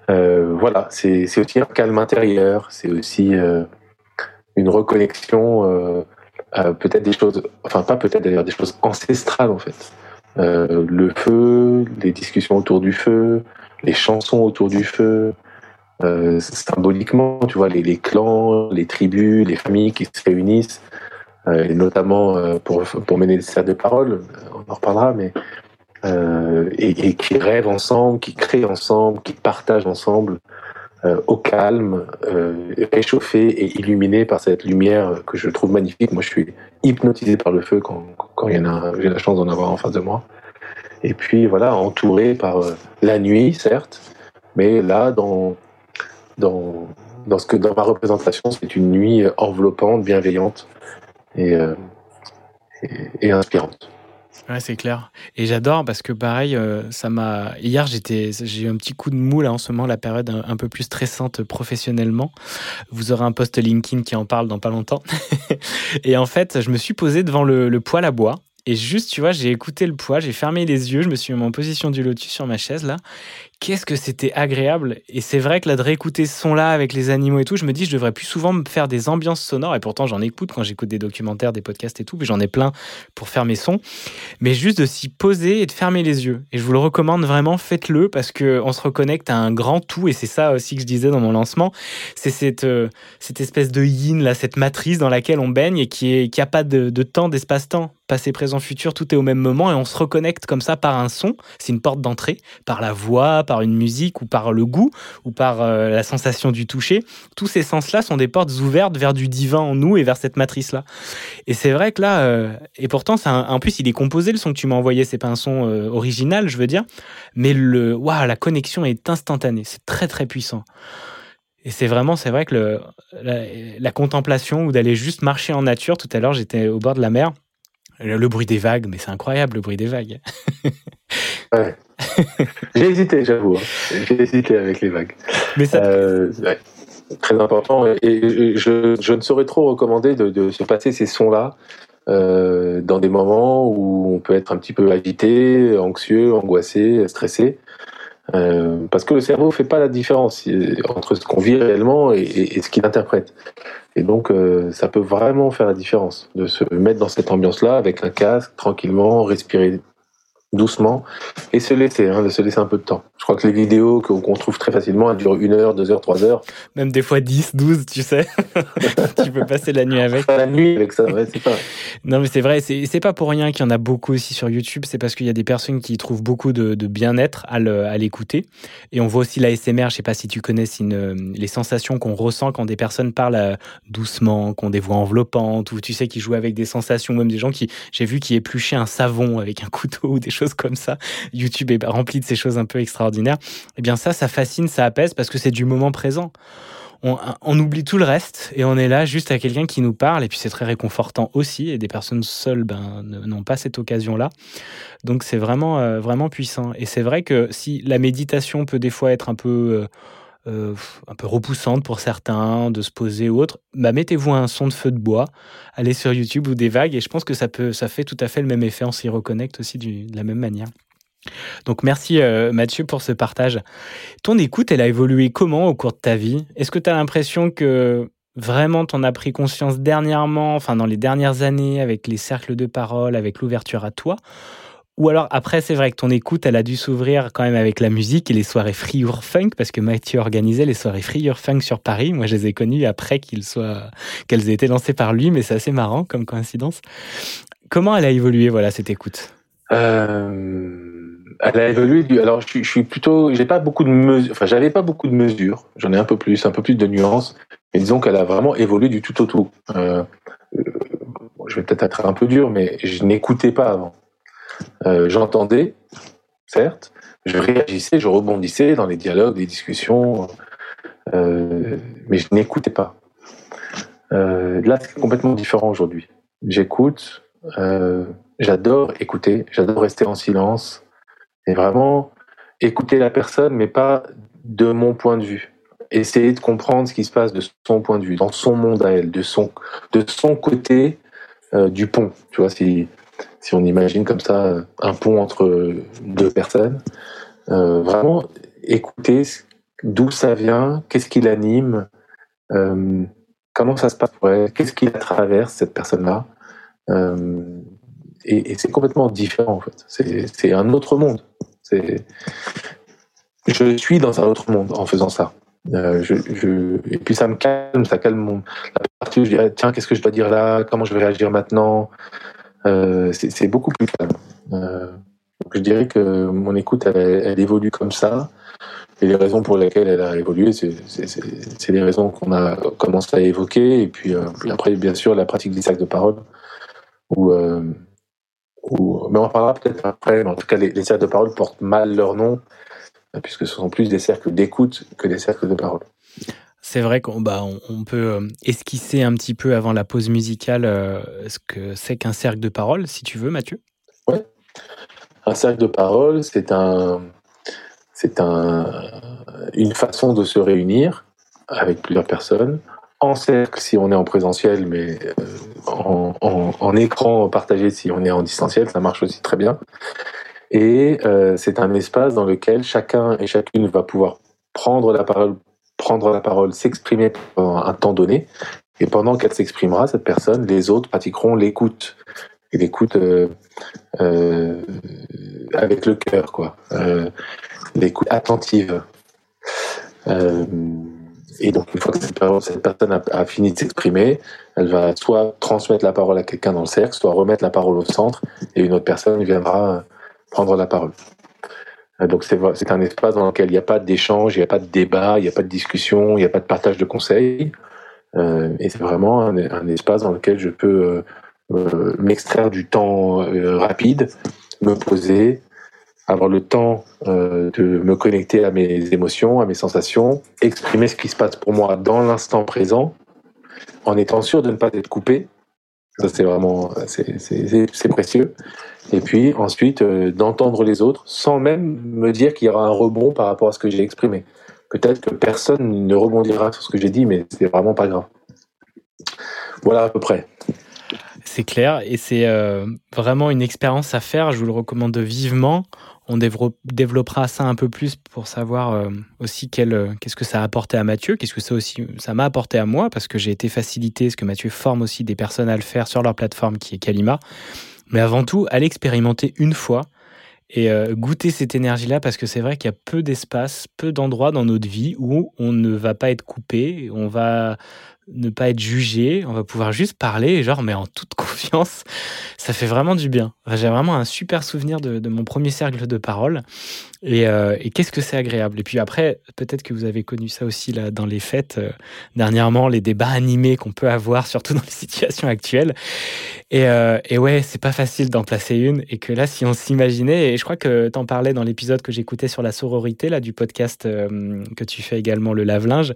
voilà, c'est aussi un calme intérieur. C'est aussi une reconnexion peut-être des choses, enfin pas peut-être d'ailleurs, des choses ancestrales en fait. Euh, le feu, les discussions autour du feu, les chansons autour du feu, euh, symboliquement, tu vois, les, clans, les tribus, les familles qui se réunissent, euh, notamment pour, mener des cercles de parole, on en reparlera, mais et, qui rêvent ensemble, qui créent ensemble, qui partagent ensemble, euh, au calme, réchauffés et illuminés par cette lumière que je trouve magnifique. Moi, je suis hypnotisé par le feu quand, il y en a, j'ai la chance d'en avoir en face de moi. Et puis voilà, entouré par la nuit, certes, mais là, dans dans, dans, ce que, dans ma représentation, c'est une nuit enveloppante, bienveillante et, euh, et inspirante. Ouais, c'est clair. Et j'adore parce que pareil, euh, ça m'a. Hier, j'étais, j'ai eu un petit coup de mou là en ce moment, la période un, peu plus stressante professionnellement. Vous aurez un post LinkedIn qui en parle dans pas longtemps. [laughs] et en fait, je me suis posé devant le, le poêle à bois. Et juste, tu vois, j'ai écouté le poids, j'ai fermé les yeux, je me suis mis en position du lotus sur ma chaise là qu'est-ce que c'était agréable. Et c'est vrai que là, de réécouter ce son-là avec les animaux et tout, je me dis, je devrais plus souvent me faire des ambiances sonores. Et pourtant, j'en écoute quand j'écoute des documentaires, des podcasts et tout. J'en ai plein pour faire mes sons. Mais juste de s'y poser et de fermer les yeux. Et je vous le recommande vraiment, faites-le parce qu'on se reconnecte à un grand tout. Et c'est ça aussi que je disais dans mon lancement. C'est cette, euh, cette espèce de yin, là, cette matrice dans laquelle on baigne et qui n'a qui a pas de, de temps, d'espace-temps. Passé, présent, futur, tout est au même moment et on se reconnecte comme ça par un son. C'est une porte d'entrée, par la voix, par une musique ou par le goût ou par euh, la sensation du toucher. Tous ces sens-là sont des portes ouvertes vers du divin en nous et vers cette matrice-là. Et c'est vrai que là, euh, et pourtant, un, en plus, il est composé le son que tu m'as envoyé. C'est pas un son euh, original, je veux dire, mais le, waouh, la connexion est instantanée. C'est très très puissant. Et c'est vraiment, c'est vrai que le, la, la contemplation ou d'aller juste marcher en nature. Tout à l'heure, j'étais au bord de la mer. Le bruit des vagues, mais c'est incroyable le bruit des vagues. [laughs] ouais. J'ai hésité, j'avoue. Hein. J'ai hésité avec les vagues. Mais ça... euh, ouais. Très important. Et je, je, ne saurais trop recommander de, de se passer ces sons-là euh, dans des moments où on peut être un petit peu agité, anxieux, angoissé, stressé. Euh, parce que le cerveau fait pas la différence entre ce qu'on vit réellement et, et, et ce qu'il interprète. Et donc, euh, ça peut vraiment faire la différence de se mettre dans cette ambiance-là avec un casque, tranquillement, respirer doucement et se laisser, hein, de se laisser un peu de temps. Je crois que les vidéos qu'on qu trouve très facilement, elles durent une heure, deux heures, trois heures. Même des fois 10, 12, tu sais. [laughs] tu peux passer la nuit avec. La nuit avec ça, ouais, c'est pas. Non, mais c'est vrai, c'est pas pour rien qu'il y en a beaucoup aussi sur YouTube. C'est parce qu'il y a des personnes qui trouvent beaucoup de, de bien-être à l'écouter. Et on voit aussi l'ASMR, je sais pas si tu connais une, les sensations qu'on ressent quand des personnes parlent euh, doucement, qu'on des voix enveloppantes, ou tu sais, qui jouent avec des sensations, même des gens qui, j'ai vu, qui épluchaient un savon avec un couteau ou des choses comme ça. YouTube est rempli de ces choses un peu extraordinaires. Eh bien ça, ça fascine, ça apaise parce que c'est du moment présent. On, oublie tout le reste et on est là juste à quelqu'un qui nous parle et puis c'est très réconfortant aussi et des personnes seules ben, n'ont pas cette occasion là donc c'est vraiment euh, vraiment puissant et c'est vrai que si la méditation peut des fois être un peu euh, euh, un peu repoussante pour certains, de se poser ou autre, bah mettez-vous un son de feu de bois, allez sur YouTube ou des vagues, et je pense que ça peut, ça fait tout à fait le même effet, on s'y reconnecte aussi du, de la même manière. Donc merci euh, Mathieu pour ce partage. Ton écoute, elle a évolué comment au cours de ta vie? Est-ce que tu as l'impression que vraiment t'en as pris conscience dernièrement, enfin dans les dernières années, avec les cercles de parole, avec l'ouverture à toi? Ou alors après, c'est vrai que ton écoute, elle a dû s'ouvrir quand même avec la musique et les soirées Free Your Funk, parce que Mathieu organisait les soirées Free Your Funk sur Paris. Moi, je les ai connues après qu'elles aient été lancées par lui, mais c'est assez marrant comme coïncidence. Comment elle a évolué, voilà, cette écoute? Euh, Elle a évolué. Du... Alors, je, suis plutôt, j'ai pas beaucoup de mesures. Enfin, j'avais pas beaucoup de mesures. J'en ai un peu plus, un peu plus de nuances. Mais disons qu'elle a vraiment évolué du tout au tout. Euh, je vais peut-être être un peu dur, mais je n'écoutais pas avant. Euh, j'entendais, certes, je réagissais, je rebondissais dans les dialogues, les discussions, euh, mais je n'écoutais pas. Euh, là, c'est complètement différent aujourd'hui. J'écoute, euh, j'adore écouter, j'adore rester en silence et vraiment écouter la personne, mais pas de mon point de vue. Essayer de comprendre ce qui se passe de son point de vue, dans son monde à elle, de son, de son côté euh, du pont. Tu vois, si, si on imagine comme ça un pont entre deux personnes, euh, vraiment écouter d'où ça vient, qu'est-ce qui l'anime, euh, comment ça se passe pour elle, qu'est-ce qui la traverse cette personne-là, Euh, et, et c'est complètement différent en fait. C'est c'est un autre monde. Je suis dans un autre monde en faisant ça. Euh, et puis ça me calme, ça calme mon, la partie où je dirais tiens qu'est-ce que je dois dire là, comment je vais réagir maintenant? Euh, c'est beaucoup plus calme. Euh, je dirais que mon écoute elle, évolue comme ça. Et les raisons pour lesquelles elle a évolué, c'est les raisons qu'on a commencé à évoquer. Et puis, puis après, bien sûr, la pratique des sacs de parole. Où, où, mais on en parlera peut-être après. Mais en tout cas, les, les cercles de parole portent mal leur nom, euh, puisque ce sont plus des cercles d'écoute que des cercles de parole. C'est vrai qu'on bah, on, on peut euh, esquisser un petit peu avant la pause musicale euh, ce que c'est qu'un cercle de parole, si tu veux, Mathieu? Un cercle de parole, c'est un, c'est un, une façon de se réunir avec plusieurs personnes en cercle si on est en présentiel, mais euh, en, en- écran partagé si on est en distanciel, ça marche aussi très bien. Et euh, c'est un espace dans lequel chacun et chacune va pouvoir prendre la parole, prendre la parole, s'exprimer pendant un temps donné. Et pendant qu'elle s'exprimera, cette personne, les autres pratiqueront l'écoute. Et l'écoute euh, euh, avec le cœur, quoi. Euh, l'écoute attentive. Euh, et donc, une fois que cette, per- cette personne a, fini de s'exprimer, elle va soit transmettre la parole à quelqu'un dans le cercle, soit remettre la parole au centre, et une autre personne viendra euh, prendre la parole. Euh, Donc, c'est un espace dans lequel il n'y a pas d'échange, il n'y a pas de débat, il n'y a pas de discussion, il n'y a pas de partage de conseils. Euh, et c'est vraiment un, espace dans lequel je peux m'extraire du temps rapide, me poser, avoir le temps euh, de me connecter à mes émotions, à mes sensations, exprimer ce qui se passe pour moi dans l'instant présent, en étant sûr de ne pas être coupé. Ça, c'est vraiment, c'est- précieux. Et puis ensuite, euh, d'entendre les autres sans même me dire qu'il y aura un rebond par rapport à ce que j'ai exprimé. Peut-être que personne ne rebondira sur ce que j'ai dit, mais c'est vraiment pas grave. Voilà à peu près. C'est clair et c'est euh, vraiment une expérience à faire. Je vous le recommande vivement. On dévelop- développera ça un peu plus pour savoir euh, aussi euh, qu'est-ce que ça a apporté à Mathieu, qu'est-ce que ça aussi m'a apporté à moi parce que j'ai été facilité, ce que Mathieu forme aussi des personnes à le faire sur leur plateforme qui est Kalima. Mais avant tout, allez expérimenter une fois et goûter cette énergie-là parce que c'est vrai qu'il y a peu d'espace, peu d'endroits dans notre vie où on ne va pas être coupé, on va ne pas être jugé, on va pouvoir juste parler, genre, mais en toute [laughs] confiance. Ça fait vraiment du bien. J'ai vraiment un super souvenir de, mon premier cercle de parole. Et, euh, et qu'est-ce que c'est agréable. Et puis après, peut-être que vous avez connu ça aussi là, dans les fêtes, euh, dernièrement, les débats animés qu'on peut avoir, surtout [laughs] dans les situations actuelles. Et, euh, ouais, c'est pas facile d'en placer une. Et que là, si on s'imaginait, et je crois que t'en parlais dans l'épisode que j'écoutais sur la sororité, là, du podcast euh, que tu fais également, le lave-linge,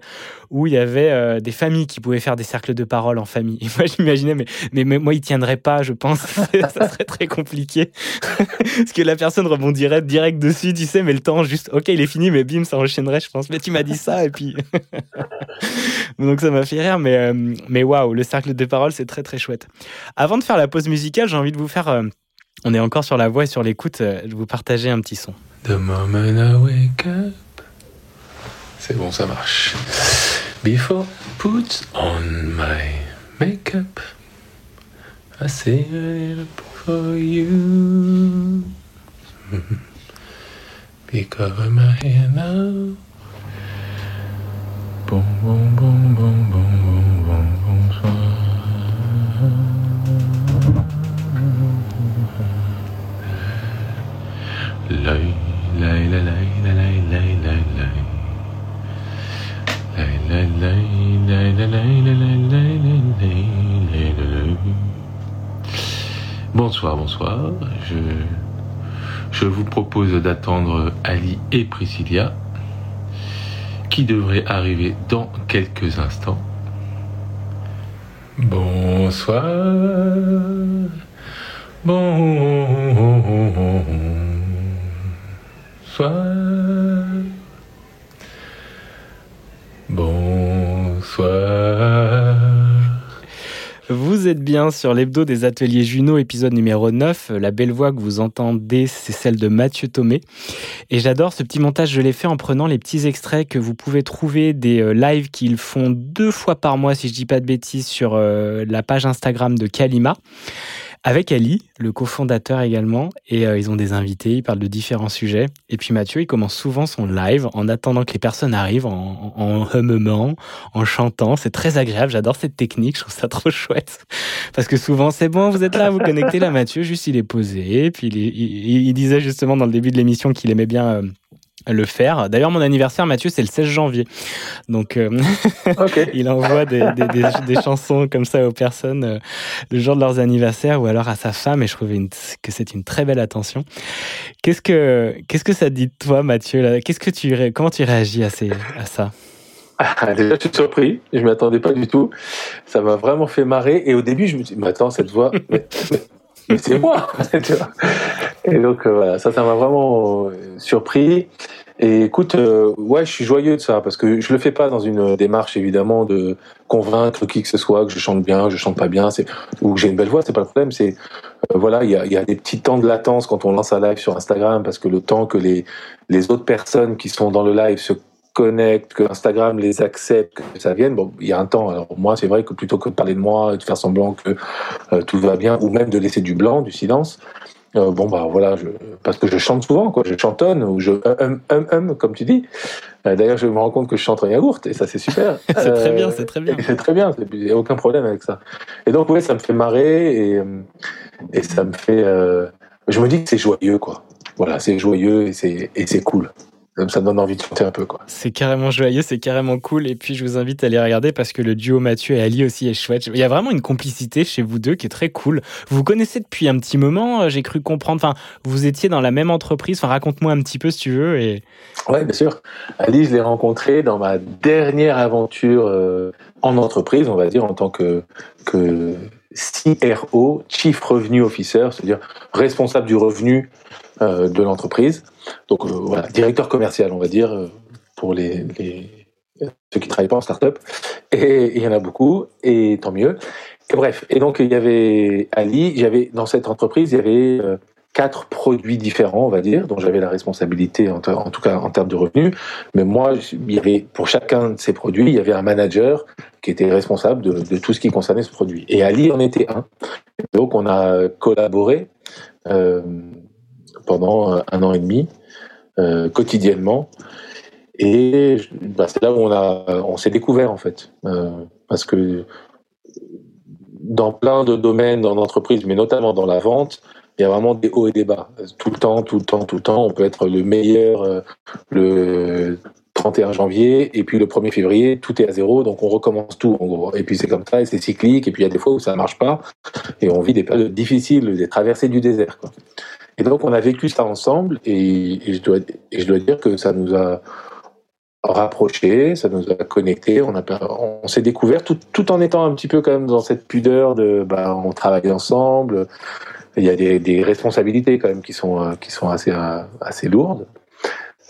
où il y avait des familles qui pouvaient faire des cercles de parole en famille. [laughs] Et moi, j'imaginais, mais, mais, mais moi, il tiendrait pas, je pense. [laughs] ça serait très compliqué. [laughs] Parce que la personne rebondirait direct dessus, tu sais, mais le temps, juste, ok, il est fini, mais bim, ça enchaînerait, je pense. Mais tu m'as dit ça, et puis. Donc ça m'a fait rire, mais, euh, mais waouh, le cercle de parole, c'est très très chouette. Avant de faire la pause musicale, j'ai envie de vous faire. euh, on est encore sur la voix et sur l'écoute, euh, de vous partager un petit son. The moment I wake up. C'est bon, ça marche. Before I put on my makeup, I say a little for you. [laughs] Because my hair now. Boom, boom, boom, boom, boom, lay, lay, lay, lay, Bonsoir, bonsoir. Je, je vous propose d'attendre Ali et Priscilla qui devraient arriver dans quelques instants. Bonsoir. Bonsoir. Bonsoir. Vous êtes êtes sur l'hebdo des ateliers Juno, épisode numéro 9. La belle voix que vous entendez, c'est celle de Mathieu Thomé. Et j'adore ce petit montage, je l'ai fait en prenant les petits extraits que vous pouvez trouver des euh, lives qu'ils font deux fois par mois, si je dis pas de bêtises, sur euh, la page Instagram de Kalima avec Ali, le cofondateur également, et euh, ils ont des invités, ils parlent de différents sujets. Et puis Mathieu, il commence souvent son live en attendant que les personnes arrivent, en, en, en chantant. C'est très agréable, j'adore cette technique, je trouve ça [laughs] trop chouette. Parce que souvent, c'est bon, vous êtes là, vous connectez là, Mathieu, juste il est posé. Puis il disait justement dans le début de l'émission qu'il aimait bien... Euh, le faire. D'ailleurs, mon anniversaire, Mathieu, c'est le 16 janvier. Donc, euh, [laughs] il envoie des, des, des, chansons comme ça aux personnes euh, le jour de leurs anniversaires ou alors à sa femme. Et je trouvais que c'est une très belle attention. Qu'est-ce que, qu'est-ce que ça dit de toi, Mathieu Qu'est-ce que tu, comment tu réagis à, ces, à ça? [laughs] Ah, déjà, je suis surpris. Je ne m'attendais pas du tout. Ça m'a vraiment fait marrer. Et au début, je me dis, mais attends, cette voix, mais, mais, c'est moi. [laughs] et donc, euh, voilà, ça, ça m'a vraiment surpris. Et écoute, euh, ouais, je suis joyeux de ça parce que je le fais pas dans une démarche évidemment de convaincre qui que ce soit que je chante bien, que je chante pas bien, ou que j'ai une belle voix, c'est pas le problème. C'est euh, voilà, il y a, y a, des petits temps de latence quand on lance un live sur Instagram parce que le temps que les les autres personnes qui sont dans le live se connectent, que Instagram les accepte, que ça vienne. Bon, il y a un temps. Alors moi, c'est vrai que plutôt que de parler de moi et de faire semblant que euh, tout va bien, ou même de laisser du blanc, du silence, euh, bon bah voilà, je, parce que je chante souvent, quoi, je chantonne ou je hum hum hum comme tu dis. Euh, d'ailleurs, je me rends compte que je chante en yaourt et ça c'est super. [laughs] c'est très bien, c'est très bien. C'est très bien, il n'y a aucun problème avec ça. Et donc ouais, ça me fait marrer et et ça me fait, je me dis que c'est joyeux quoi. Voilà, c'est joyeux et c'est cool ça donne envie de chanter un peu. quoi. C'est carrément joyeux, c'est carrément cool. Et puis, je vous invite à aller regarder parce que le duo Mathieu et Ali aussi est chouette. Il y a vraiment une complicité chez vous deux qui est très cool. Vous vous connaissez depuis un petit moment, euh, j'ai cru comprendre. Enfin, vous étiez dans la même entreprise. Enfin, raconte-moi un petit peu si tu veux. Et... Ouais, bien sûr. Ali, je l'ai rencontré dans ma dernière aventure euh, en entreprise, on va dire, en tant que, que CRO, Chief Revenue Officer, c'est-à-dire responsable du revenu euh, de l'entreprise. Donc euh, voilà, directeur commercial, on va dire, euh, pour les, les ceux qui travaillent pas en start-up. Et il y en a beaucoup, et tant mieux. Et bref, et donc il y avait Ali, j'avais dans cette entreprise, il y avait euh, quatre produits différents, on va dire, dont j'avais la responsabilité, en, tout cas en termes de revenus. Mais moi, il y avait pour chacun de ces produits, il y avait un manager qui était responsable de, tout ce qui concernait ce produit. Et Ali en était un. Donc on a collaboré euh, pendant un an et demi, euh, quotidiennement. Et bah, c'est là où on, a, on s'est découvert, en fait. Euh, parce que dans plein de domaines dans l'entreprise, mais notamment dans la vente, il y a vraiment des hauts et des bas. Tout le temps, tout le temps, tout le temps. On peut être le meilleur euh, le 31 janvier et puis le 1er février, tout est à zéro, donc on recommence tout en gros. Et puis c'est comme ça, et c'est cyclique, et puis il y a des fois où ça ne marche pas, et on vit des périodes difficiles, des traversées du désert. Quoi. Et donc on a vécu ça ensemble et, je, dois, et je dois dire que ça nous a rapprochés, ça nous a connectés, on, on s'est découvert tout, tout en étant un petit peu quand même dans cette pudeur de bah, on travaille ensemble, il y a des, responsabilités quand même qui sont, qui sont assez, assez lourdes.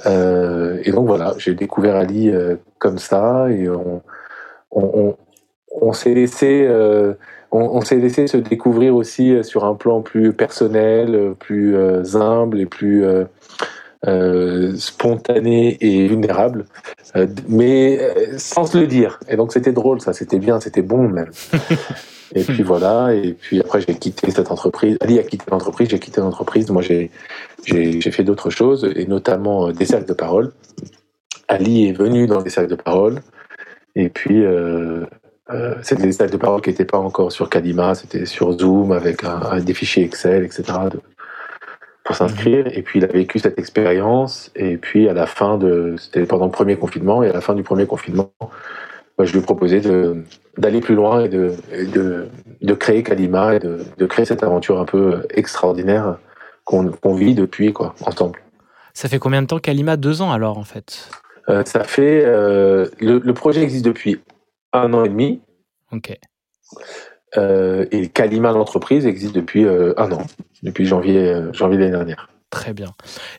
Euh, et donc voilà, j'ai découvert Ali euh, comme ça et on, on s'est laissé euh, on, on s'est laissé se découvrir aussi euh, sur un plan plus personnel, euh, plus euh, humble et plus euh, spontané et vulnérable, mais sans se le dire. Et donc c'était drôle, ça, c'était bien, c'était bon même. [laughs] et puis voilà, et puis après j'ai quitté cette entreprise. Ali a quitté l'entreprise, j'ai quitté l'entreprise. Moi j'ai j'ai fait d'autres choses et notamment des cercles de parole. Ali est venu dans des cercles de parole. Et puis, euh, euh, c'était des salles de parole qui n'étaient pas encore sur Kalima, c'était sur Zoom avec un, un, des fichiers Excel, etc. De, pour s'inscrire. Et puis il a vécu cette expérience. Et puis à la fin de, c'était pendant le premier confinement, et à la fin du premier confinement, moi, je lui ai proposé de, d'aller plus loin et de, de, de créer Kalima et de, de, créer cette aventure un peu extraordinaire qu'on, qu'on vit depuis, quoi, ensemble. Ça fait combien de temps Kalima Deux ans alors en fait euh, Ça fait. Euh, le, le projet existe depuis un an et demi. Ok. Euh, et Kalima, l'entreprise, existe depuis euh, un an, depuis janvier, euh, janvier l'année dernière. Très bien.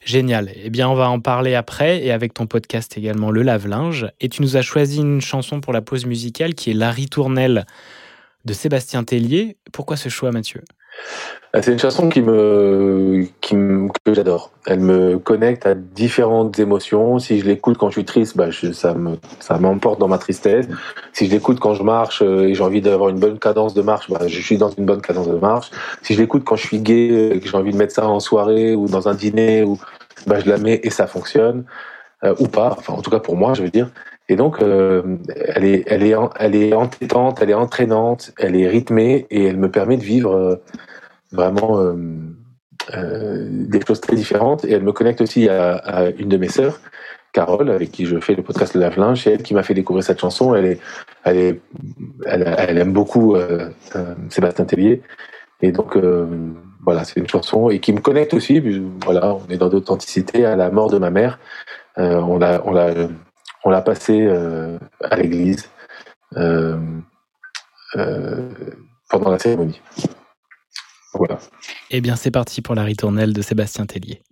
Génial. Eh bien, on va en parler après et avec ton podcast également, Le Lave-Linge. Et tu nous as choisi une chanson pour la pause musicale qui est Larry Tournelle de Sébastien Tellier. Pourquoi ce choix, Mathieu? C'est une chanson qui me, qui que j'adore. Elle me connecte à différentes émotions. Si je l'écoute quand je suis triste, bah, ça me, ça m'emporte dans ma tristesse. Si je l'écoute quand je marche euh, et j'ai envie d'avoir une bonne cadence de marche, bah, je suis dans une bonne cadence de marche. Si je l'écoute quand je suis gay, euh, et que j'ai envie de mettre ça en soirée ou dans un dîner, ou, bah, je la mets et ça fonctionne. Euh, ou pas. Enfin, en tout cas pour moi, je veux dire. Et donc, euh, elle est, elle est, elle est entêtante, elle est entraînante, elle est rythmée et elle me permet de vivre euh, vraiment euh, euh, des choses très différentes. Et elle me connecte aussi à, à une de mes sœurs, Carole, avec qui je fais le podcast Le Lave-Linge. C'est elle qui m'a fait découvrir cette chanson. Elle est, elle est, elle, elle aime beaucoup euh, euh, Sébastien Tellier. Et donc, voilà, c'est une chanson et qui me connecte aussi. Voilà, on est dans l'authenticité à la mort de ma mère. Euh, on l'a, on l'a, passé euh, à l'église euh, euh, pendant la cérémonie. Voilà. Eh bien, c'est parti pour la ritournelle de Sébastien Tellier.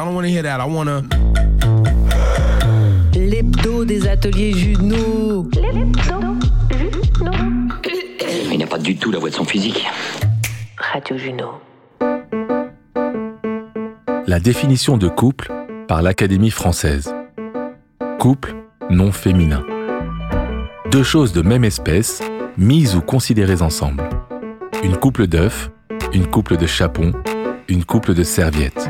I don't want to hear that. I want to. L'hebdo des ateliers Juno. Il n'a pas du tout la voix de son physique. Radio Juno. La définition de couple par l'Académie française. Couple non féminin. Deux choses de même espèce, mises ou considérées ensemble. Une couple d'œufs, une couple de chapons, une couple de serviettes.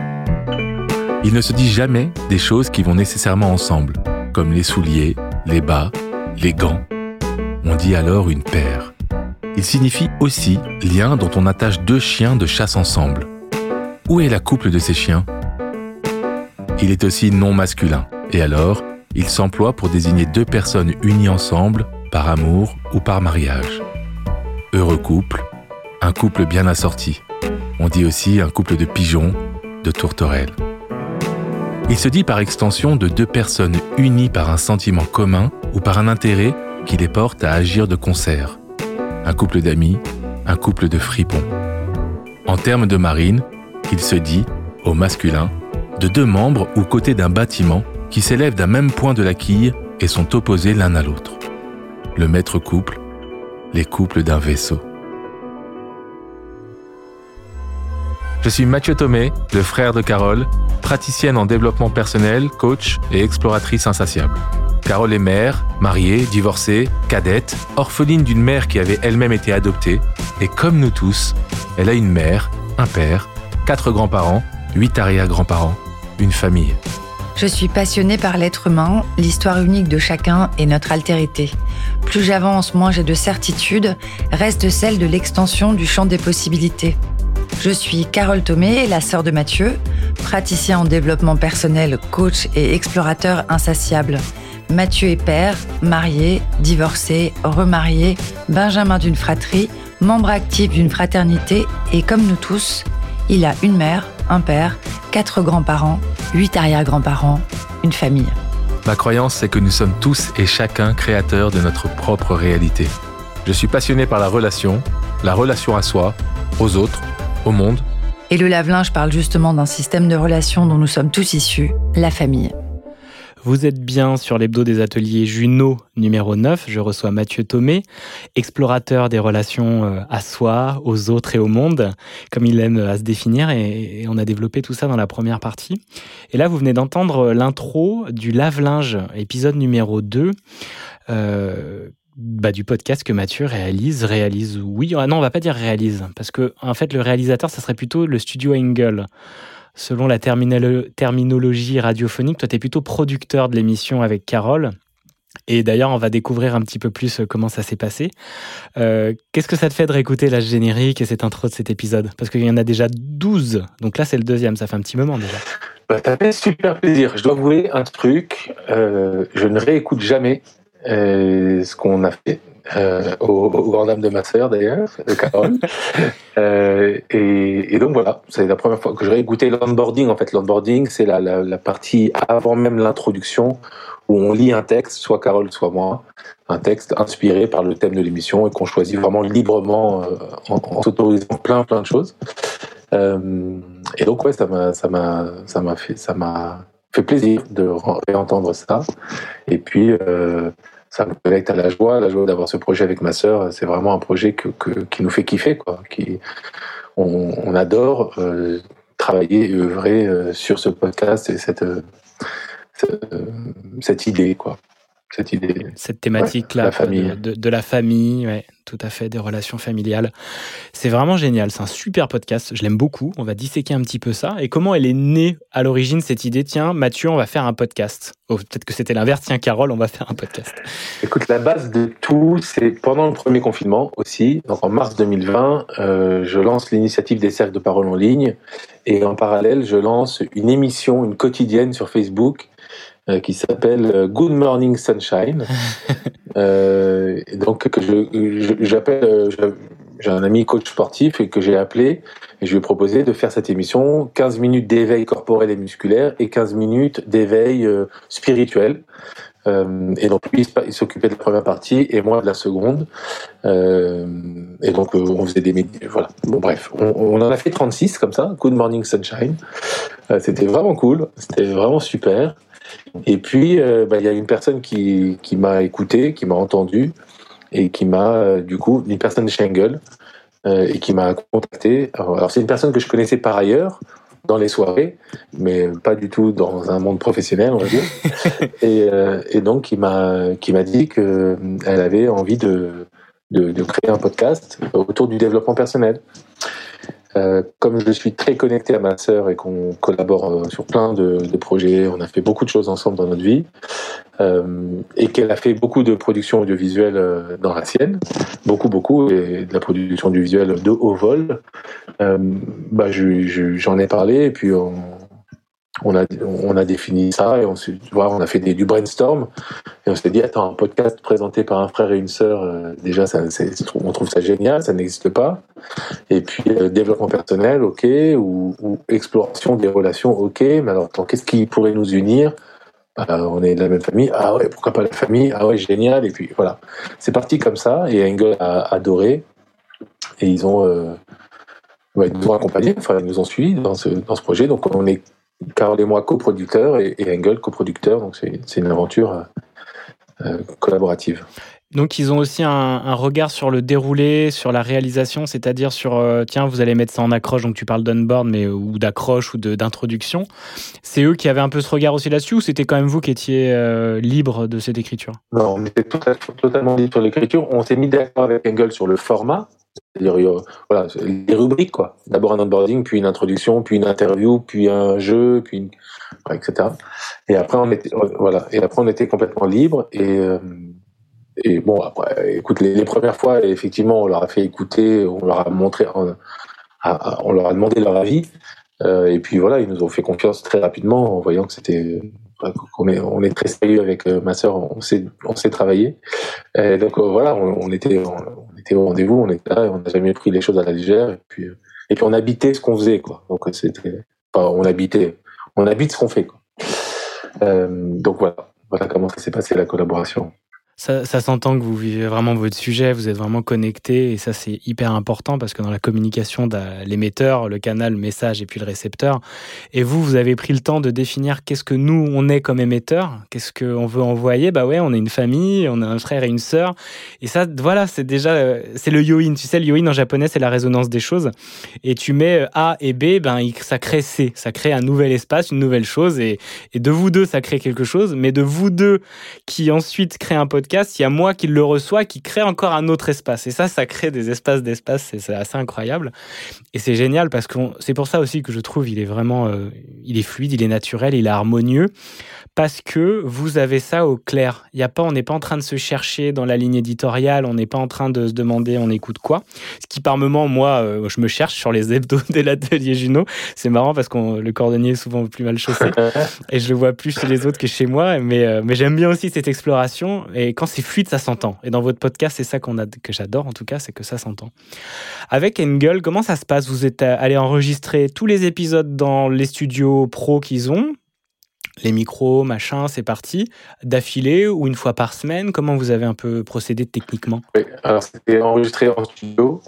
Il ne se dit jamais des choses qui vont nécessairement ensemble, comme les souliers, les bas, les gants. On dit alors une paire. Il signifie aussi lien dont on attache deux chiens de chasse ensemble. Où est la couple de ces chiens? Il est aussi non masculin, et alors, il s'emploie pour désigner deux personnes unies ensemble par amour ou par mariage. Heureux couple, un couple bien assorti. On dit aussi un couple de pigeons, de tourterelles. Il se dit par extension de deux personnes unies par un sentiment commun ou par un intérêt qui les porte à agir de concert. Un couple d'amis, un couple de fripons. En termes de marine, il se dit, au masculin, de deux membres ou côtés d'un bâtiment qui s'élèvent d'un même point de la quille et sont opposés l'un à l'autre. Le maître couple, les couples d'un vaisseau. Je suis Mathieu Thomé, le frère de Carole, praticienne en développement personnel, coach et exploratrice insatiable. Carole est mère, mariée, divorcée, cadette, orpheline d'une mère qui avait elle-même été adoptée, et comme nous tous, elle a une mère, un père, quatre grands-parents, huit arrière-grands-parents, une famille. Je suis passionnée par l'être humain, l'histoire unique de chacun et notre altérité. Plus j'avance, moins j'ai de certitude, reste celle de l'extension du champ des possibilités. Je suis Carole Thomé, la sœur de Mathieu, praticien en développement personnel, coach et explorateur insatiable. Mathieu est père, marié, divorcé, remarié, benjamin d'une fratrie, membre actif d'une fraternité et comme nous tous, il a une mère, un père, quatre grands-parents, huit arrière-grands-parents, une famille. Ma croyance, c'est que nous sommes tous et chacun créateurs de notre propre réalité. Je suis passionné par la relation, la relation à soi, aux autres, au monde. Et le lave-linge parle justement d'un système de relations dont nous sommes tous issus, la famille. Vous êtes bien sur l'hebdo des ateliers Juno numéro 9. Je reçois Mathieu Thomé, explorateur des relations euh, à soi, aux autres et au monde, comme il aime à se définir. Et on a développé tout ça dans la première partie. Et là, vous venez d'entendre l'intro du lave-linge, épisode numéro 2. Euh, bah, du podcast que Mathieu réalise, réalise, oui, ah non, on va pas dire réalise, parce que en fait le réalisateur, ça serait plutôt le studio Engel selon la terminologie radiophonique, toi, tu es plutôt producteur de l'émission avec Carole. Et d'ailleurs, on va découvrir un petit peu plus euh, comment ça s'est passé. Euh, qu'est-ce que ça te fait de réécouter la générique et cette intro de cet épisode? Parce qu'il y en a déjà 12. Donc là, c'est le deuxième. Ça fait un petit moment déjà. Bah, ça fait super plaisir. Je dois avouer un truc. Euh, je ne réécoute jamais ce qu'on a fait. Euh, au, grand dame de ma sœur d'ailleurs, de Carole. [laughs] euh, et, et, donc voilà, c'est la première fois que j'aurais goûté l'onboarding. En fait, l'onboarding, c'est la, la, la, partie avant même l'introduction où on lit un texte, soit Carole, soit moi, un texte inspiré par le thème de l'émission et qu'on choisit vraiment librement euh, en, en s'autorisant plein plein de choses. Euh, et donc ouais, ça m'a ça m'a ça m'a fait ça m'a fait plaisir de réentendre ça. Et puis euh, ça me connecte à la joie, la joie d'avoir ce projet avec ma sœur. C'est vraiment un projet que, que, qui nous fait kiffer, quoi. Qui, on, on adore euh, travailler et œuvrer euh, sur ce podcast et cette, euh, cette, cette idée, quoi cette idée. Cette thématique-là. De, de, la famille, ouais, tout à fait, des relations familiales. C'est vraiment génial, c'est un super podcast, je l'aime beaucoup, on va disséquer un petit peu ça. Et comment elle est née à l'origine, cette idée, tiens, Mathieu, on va faire un podcast oh, Peut-être que c'était l'inverse, tiens, Carole, on va faire un podcast. Écoute, la base de tout, c'est pendant le premier confinement aussi, donc en mars 2020, euh, je lance l'initiative des cercles de parole en ligne, et en parallèle, je lance une émission, une quotidienne sur Facebook, qui s'appelle euh, Good Morning Sunshine. [laughs] euh, donc que je j'appelle, euh, j'ai un ami coach sportif et que j'ai appelé et je lui ai proposé de faire cette émission 15 minutes d'éveil corporel et musculaire et 15 minutes d'éveil euh, spirituel. Euh, et donc lui, il s'occupait de la première partie et moi de la seconde. Euh, et donc on faisait des voilà. Bon bref, on, on, en a fait 36 comme ça. Good Morning Sunshine. C'était vraiment cool. C'était vraiment super. Et puis, euh, bah, il y a une personne qui, qui m'a écouté, qui m'a entendu, et qui m'a, euh, du coup, une personne de Schengel, euh, et qui m'a contacté. Alors, c'est une personne que je connaissais par ailleurs, dans les soirées, mais pas du tout dans un monde professionnel, on va dire. [laughs] et, et, donc, qui m'a, qui m'a dit qu'elle avait envie de, de, de créer un podcast autour du développement personnel. Euh, comme je suis très connecté à ma sœur et qu'on collabore euh, sur plein de, de, projets, on a fait beaucoup de choses ensemble dans notre vie, euh, et qu'elle a fait beaucoup de production audiovisuelle euh, dans la sienne, beaucoup, beaucoup, et de la production audiovisuelle de haut vol, bah, j'en ai parlé, et puis on, on a, on a défini ça et on, on a fait du brainstorm et on s'est dit attends un podcast présenté par un frère et une sœur euh, déjà on trouve ça génial ça n'existe pas. Et puis euh, développement personnel ok ou, exploration des relations ok mais alors qu'est-ce qui pourrait nous unir? Bah, on est de la même famille. Ah ouais pourquoi pas la famille? Ah ouais génial. Et puis voilà. C'est parti comme ça et Engel a adoré. Et ils ont euh, ouais, nous ont accompagnés enfin ils nous ont suivis dans ce, dans ce projet. Donc on est Carole et moi coproducteurs et, et Engel coproducteur, donc c'est une aventure euh, collaborative. Donc ils ont aussi un, un, regard sur le déroulé, sur la réalisation, c'est-à-dire sur euh, tiens vous allez mettre ça en accroche, donc tu parles d'onboard mais ou d'accroche ou d'introduction. C'est eux qui avaient un peu ce regard aussi là-dessus ou c'était quand même vous qui étiez euh, libre de cette écriture? Non, on était totalement libre sur l'écriture. On s'est mis d'accord avec Engel sur le format, c'est-à-dire, voilà, les rubriques, quoi. D'abord un onboarding, puis une introduction, puis une interview, puis un jeu, puis une... etc. Et après, on était, voilà. Et après, on était complètement libre. Et, euh, et bon, après, écoute, les, les, premières fois, effectivement, on leur a fait écouter, on leur a montré, on, leur a demandé leur avis. Euh, et puis voilà, ils nous ont fait confiance très rapidement en voyant que c'était on est, on est très sérieux avec euh, ma sœur, on s'est, on s'est travaillé. Et donc euh, voilà, on, on était, on, était au rendez-vous, on était là, on n'a jamais pris les choses à la légère. Et puis, euh, et puis on habitait ce qu'on faisait, quoi. Donc c'était, enfin, on habitait, on habite ce qu'on fait, quoi. Euh, donc voilà. voilà comment ça s'est passé la collaboration. Ça, s'entend que vous vivez vraiment votre sujet, vous êtes vraiment connecté et ça c'est hyper important parce que dans la communication, l'émetteur, le canal, le message et puis le récepteur. Et vous, vous avez pris le temps de définir qu'est-ce que nous on est comme émetteur, qu'est-ce qu'on veut envoyer. Bah ouais, on est une famille, on a un frère et une sœur. Et ça, voilà, c'est déjà, c'est le yoin. Tu sais, le yoin en japonais c'est la résonance des choses. Et tu mets A et B, ben ça crée C, ça crée un nouvel espace, une nouvelle chose. Et, et de vous deux, ça crée quelque chose. Mais de vous deux qui ensuite créent un podcast il y a moi qui le reçois, qui crée encore un autre espace. Et ça, ça crée des espaces d'espace, c'est assez incroyable. Et c'est génial parce que c'est pour ça aussi que je trouve il est vraiment, euh, il est fluide, il est naturel, il est harmonieux parce que vous avez ça au clair. Il y a pas, on n'est pas en train de se chercher dans la ligne éditoriale, on n'est pas en train de se demander on écoute quoi. Ce qui par moment, moi, euh, je me cherche sur les hebdos [laughs] de l'atelier Juno. C'est marrant parce que le cordonnier est souvent plus mal chaussé [laughs] et je le vois plus chez les autres que chez moi. Mais, euh, mais j'aime bien aussi cette exploration et quand c'est fluide, ça s'entend. Et dans votre podcast, c'est ça qu'on a, que j'adore en tout cas, c'est que ça s'entend. Avec Engel, comment ça se passe? Vous êtes allé enregistrer tous les épisodes dans les studios pro qu'ils ont? Les micros, machin, c'est parti, d'affilée ou une fois par semaine? Comment vous avez un peu procédé techniquement? Alors c'était enregistré en studio.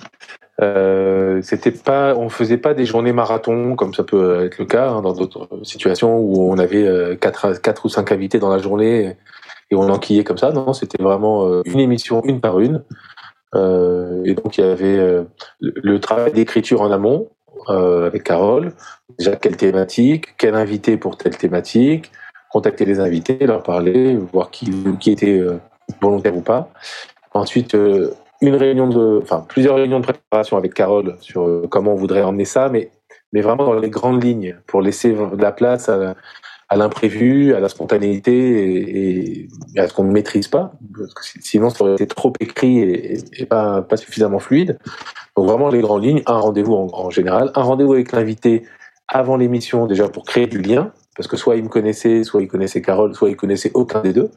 Euh, c'était pas, on faisait pas des journées marathon comme ça peut être le cas hein, dans d'autres situations où on avait euh, quatre, quatre ou cinq invités dans la journée et on enquillait comme ça. Non, c'était vraiment euh, une émission une par une. et donc il y avait le travail d'écriture en amont avec Carole, déjà quelle thématique, quel invité pour telle thématique, contacter les invités, leur parler, voir qui, était euh, volontaire ou pas. Ensuite, euh, une réunion de, enfin plusieurs réunions de préparation avec Carole sur euh, comment on voudrait emmener ça, mais mais vraiment dans les grandes lignes pour laisser de la place à, à l'imprévu, à la spontanéité et, à ce qu'on ne maîtrise pas, sinon ça aurait été trop écrit et, pas, suffisamment fluide. Donc vraiment les grandes lignes, un rendez-vous en, en général, un rendez-vous avec l'invité avant l'émission déjà pour créer du lien, parce que soit il me connaissait, soit il connaissait Carole, soit il connaissait aucun des deux.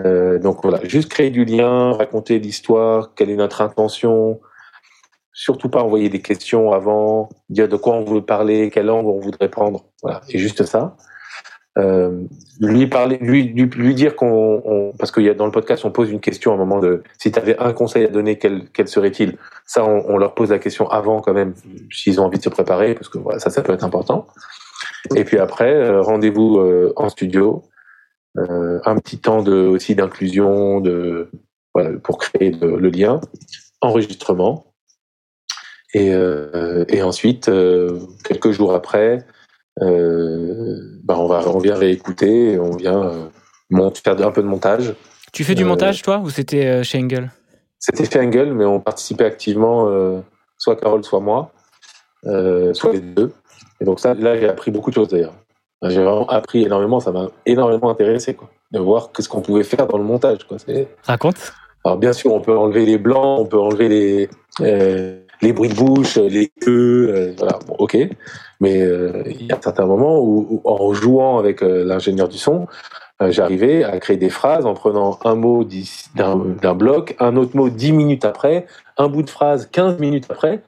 Euh, donc voilà, juste créer du lien, raconter l'histoire, quelle est notre intention, surtout pas envoyer des questions avant, dire de quoi on veut parler, quel angle on voudrait prendre, voilà, et juste ça. Euh, lui parler, lui, lui, dire qu'on, parce qu'il y a dans le podcast, on pose une question à un moment de, si tu avais un conseil à donner, quel, quel serait-il? Ça, on, on, leur pose la question avant quand même, s'ils ont envie de se préparer, parce que voilà, ça, ça peut être important. Et puis après, euh, rendez-vous euh, en studio, euh, un petit temps de aussi d'inclusion, de voilà, pour créer le, lien, enregistrement, et, et ensuite quelques jours après bah on va on vient réécouter, on vient euh, faire un peu de montage. Tu fais du euh, montage toi ou c'était chez Engel? C'était chez Engel, mais on participait activement, soit Carole, soit moi, soit les deux. Et donc ça, là, j'ai appris beaucoup de choses d'ailleurs. J'ai vraiment appris énormément, ça m'a énormément intéressé quoi, de voir ce qu'on pouvait faire dans le montage. Quoi. Raconte. Alors bien sûr, on peut enlever les blancs, on peut enlever les euh, les bruits de bouche, les queues, euh, voilà, bon, ok. Mais euh, il y a certains moments où, où en jouant avec euh, l'ingénieur du son, j'arrivais à créer des phrases en prenant un mot d'un bloc, un autre mot dix minutes après, un bout de phrase quinze minutes après,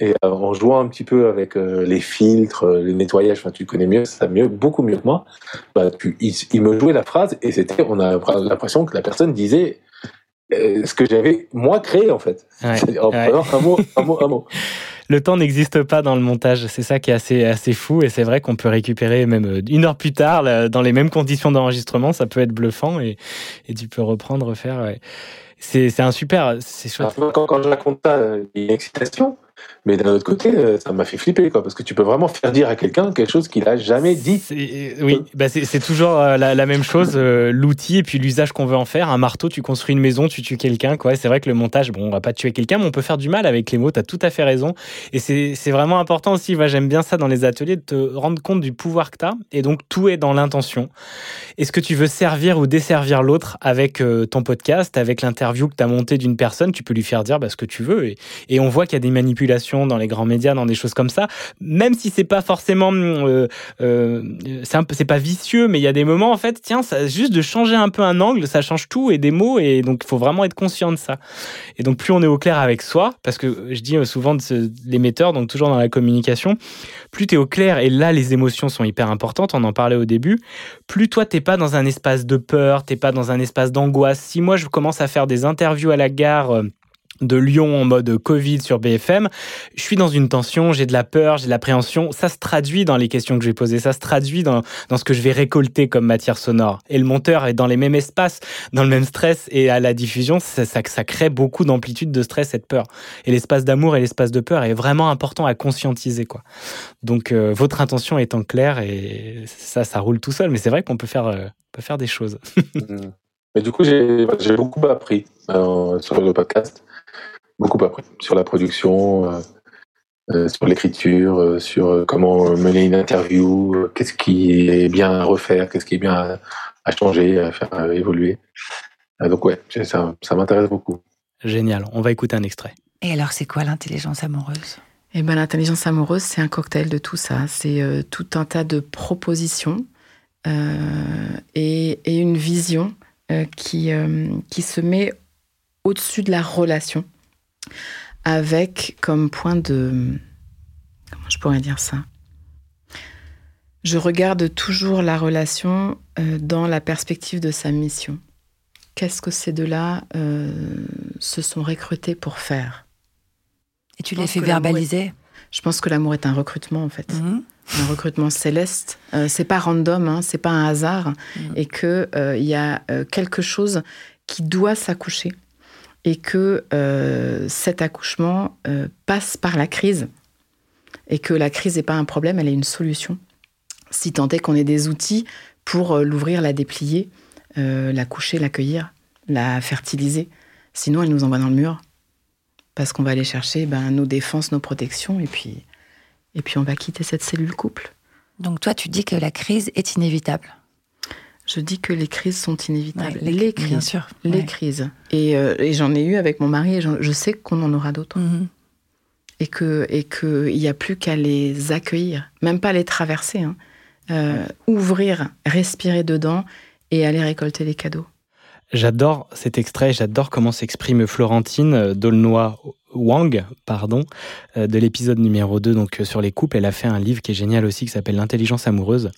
et en jouant un petit peu avec les filtres, les nettoyages, enfin tu connais mieux, ça mieux, beaucoup mieux que moi. Bah, il, il, me jouait la phrase et c'était, on a l'impression que la personne disait euh, ce que j'avais moi créé en fait. Ouais, [laughs] en ouais. un mot, un mot, un mot. [laughs] Le temps n'existe pas dans le montage, c'est ça qui est assez, assez fou et c'est vrai qu'on peut récupérer même euh, une heure plus tard dans les mêmes conditions d'enregistrement, ça peut être bluffant et, et tu peux reprendre, refaire. Ouais. C'est un super, c'est chouette. Quand, quand je raconte ça, il y a une excitation. Mais d'un autre côté, euh, ça m'a fait flipper, quoi, parce que tu peux vraiment faire dire à quelqu'un quelque chose qu'il a jamais dit. Oui, bah c'est toujours euh, la, la, même chose, euh, l'outil et puis l'usage qu'on veut en faire. Un marteau, tu construis une maison, tu tues quelqu'un, quoi. C'est vrai que le montage, bon, on va pas tuer quelqu'un, mais on peut faire du mal avec les mots. T'as tout à fait raison. Et c'est vraiment important aussi. J'aime bien ça dans les ateliers, de te rendre compte du pouvoir que t'as. Et donc tout est dans l'intention. Est-ce que tu veux servir ou desservir l'autre avec ton podcast, avec l'interview? Que tu as montée d'une personne, tu peux lui faire dire bah, ce que tu veux. Et, on voit qu'il y a des manipulations dans les grands médias, dans des choses comme ça, même si c'est pas forcément, euh, euh, c'est pas vicieux, mais il y a des moments en fait, tiens, ça, juste de changer un peu un angle, ça change tout et des mots, et donc il faut vraiment être conscient de ça. Et donc plus on est au clair avec soi, parce que je dis souvent de l'émetteur, donc toujours dans la communication, plus tu es au clair, et là les émotions sont hyper importantes, on en parlait au début, plus toi t'es pas dans un espace de peur, t'es pas dans un espace d'angoisse. Si moi je commence à faire des interviews à la gare, euh, de Lyon en mode Covid sur BFM, je suis dans une tension, j'ai de la peur, j'ai de l'appréhension. Ça se traduit dans les questions que je vais poser, ça se traduit dans, dans ce que je vais récolter comme matière sonore. Et le monteur est dans les mêmes espaces, dans le même stress, et à la diffusion, ça crée beaucoup d'amplitude de stress et de peur. Et l'espace d'amour et l'espace de peur est vraiment important à conscientiser. quoi. Donc euh, votre intention étant claire, et ça, ça roule tout seul, mais c'est vrai qu'on peut faire, euh, peut faire des choses. [laughs] Mm. Mais du coup, j'ai beaucoup appris euh, sur le podcast beaucoup appris sur la production, euh, euh, sur l'écriture, euh, sur comment mener une interview, qu'est-ce qui est bien à refaire, qu'est-ce qui est bien à, changer, à faire évoluer. donc ouais, ça, ça m'intéresse beaucoup. Génial, on va écouter un extrait. Et alors, c'est quoi l'intelligence amoureuse? Eh ben, L'intelligence amoureuse, c'est un cocktail de tout ça. C'est tout un tas de propositions et, et, une vision qui, qui se met au-dessus de la relation avec comme point de... Comment je pourrais dire ça? Je regarde toujours la relation euh, dans la perspective de sa mission. Qu'est-ce que ces deux-là euh, se sont recrutés pour faire? Et tu les fais verbaliser? Je pense que l'amour est un recrutement en fait. Mhm. Un recrutement céleste. Euh, c'est pas random, hein, c'est pas un hasard. Mhm. Et qu'il il y a quelque chose qui doit s'accoucher et que euh, cet accouchement euh, passe par la crise et que la crise n'est pas un problème, elle est une solution. Si tant est qu'on ait des outils pour euh, l'ouvrir, la déplier, la coucher, l'accueillir, la fertiliser. Sinon, elle nous envoie dans le mur parce qu'on va aller chercher ben, nos défenses, nos protections et puis, et puis on va quitter cette cellule couple. Donc toi, tu dis que la crise est inévitable je dis que les crises sont inévitables. les, crises. Bien sûr. Les crises. Euh, et, j'en ai eu avec mon mari et je sais qu'on en aura d'autres. Mhm. Et qu'il et que n'y a plus qu'à les accueillir, même pas les traverser. Hein. Euh, ouvrir, respirer dedans et aller récolter les cadeaux. J'adore cet extrait, j'adore comment s'exprime Florentine euh, Dolnois Wang, pardon, de l'épisode numéro 2 donc sur les couples. Elle a fait un livre qui est génial aussi qui s'appelle L'intelligence amoureuse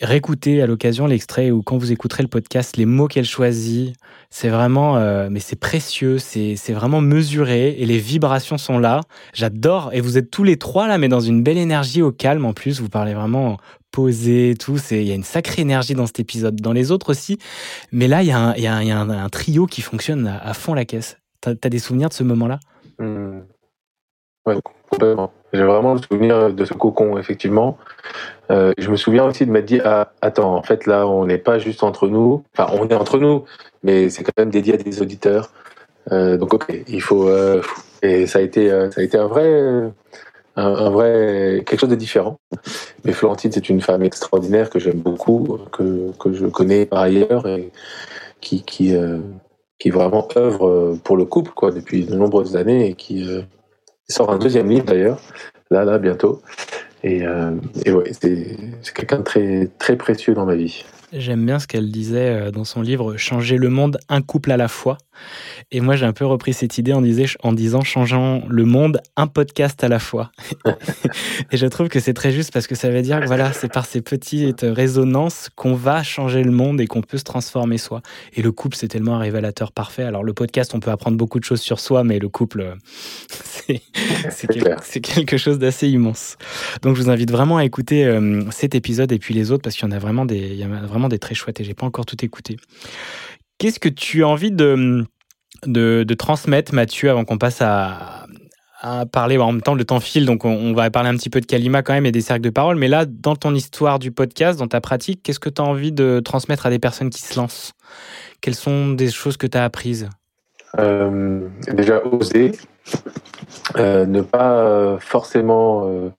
réécoutez à l'occasion l'extrait ou quand vous écouterez le podcast, les mots qu'elle choisit, c'est vraiment, euh, mais c'est précieux, c'est vraiment mesuré et les vibrations sont là. J'adore. Et vous êtes tous les trois là, mais dans une belle énergie au calme en plus. Vous parlez vraiment posé, tout. Il y a une sacrée énergie dans cet épisode. Dans les autres aussi. Mais là, il y a un, y a un, trio qui fonctionne à, fond la caisse. T'as as des souvenirs de ce moment-là? Mmh. Ouais, complètement. J'ai vraiment le souvenir de ce cocon, effectivement. Euh, je me souviens aussi de m'être dit ah, attends, en fait, là, on n'est pas juste entre nous. Enfin, on est entre nous, mais c'est quand même dédié à des auditeurs. Euh, donc, ok, il faut. Euh, et ça a été, ça a été un vrai, un, vrai, quelque chose de différent. Mais Florentine, c'est une femme extraordinaire que j'aime beaucoup, que, que je connais par ailleurs et qui, qui, qui vraiment œuvre pour le couple, quoi, depuis de nombreuses années et qui il sort un deuxième livre d'ailleurs, là, là, bientôt. Et, euh, ouais, c'est quelqu'un de très, très précieux dans ma vie. J'aime bien ce qu'elle disait euh, dans son livre Changer le monde un couple à la fois. Et moi, j'ai un peu repris cette idée en, en disant changeant le monde un podcast à la fois. [laughs] et je trouve que c'est très juste parce que ça veut dire que voilà, c'est par ces petites résonances qu'on va changer le monde et qu'on peut se transformer soi. Et le couple, c'est tellement un révélateur parfait. Alors, le podcast, on peut apprendre beaucoup de choses sur soi, mais le couple, [laughs] [laughs] c'est quelque chose d'assez immense. Donc, je vous invite vraiment à écouter euh, cet épisode et puis les autres parce qu'il y en a vraiment des, il y a vraiment des très chouettes et j'ai pas encore tout écouté. Qu'est-ce que tu as envie de, transmettre, Mathieu, avant qu'on passe à, parler en même temps, le temps file, donc on, va parler un petit peu de Kalima quand même et des cercles de parole. Mais là, dans ton histoire du podcast, dans ta pratique, qu'est-ce que tu as envie de transmettre à des personnes qui se lancent? Quelles sont des choses que tu as apprises? Euh, Déjà, oser. Euh, ne pas euh, forcément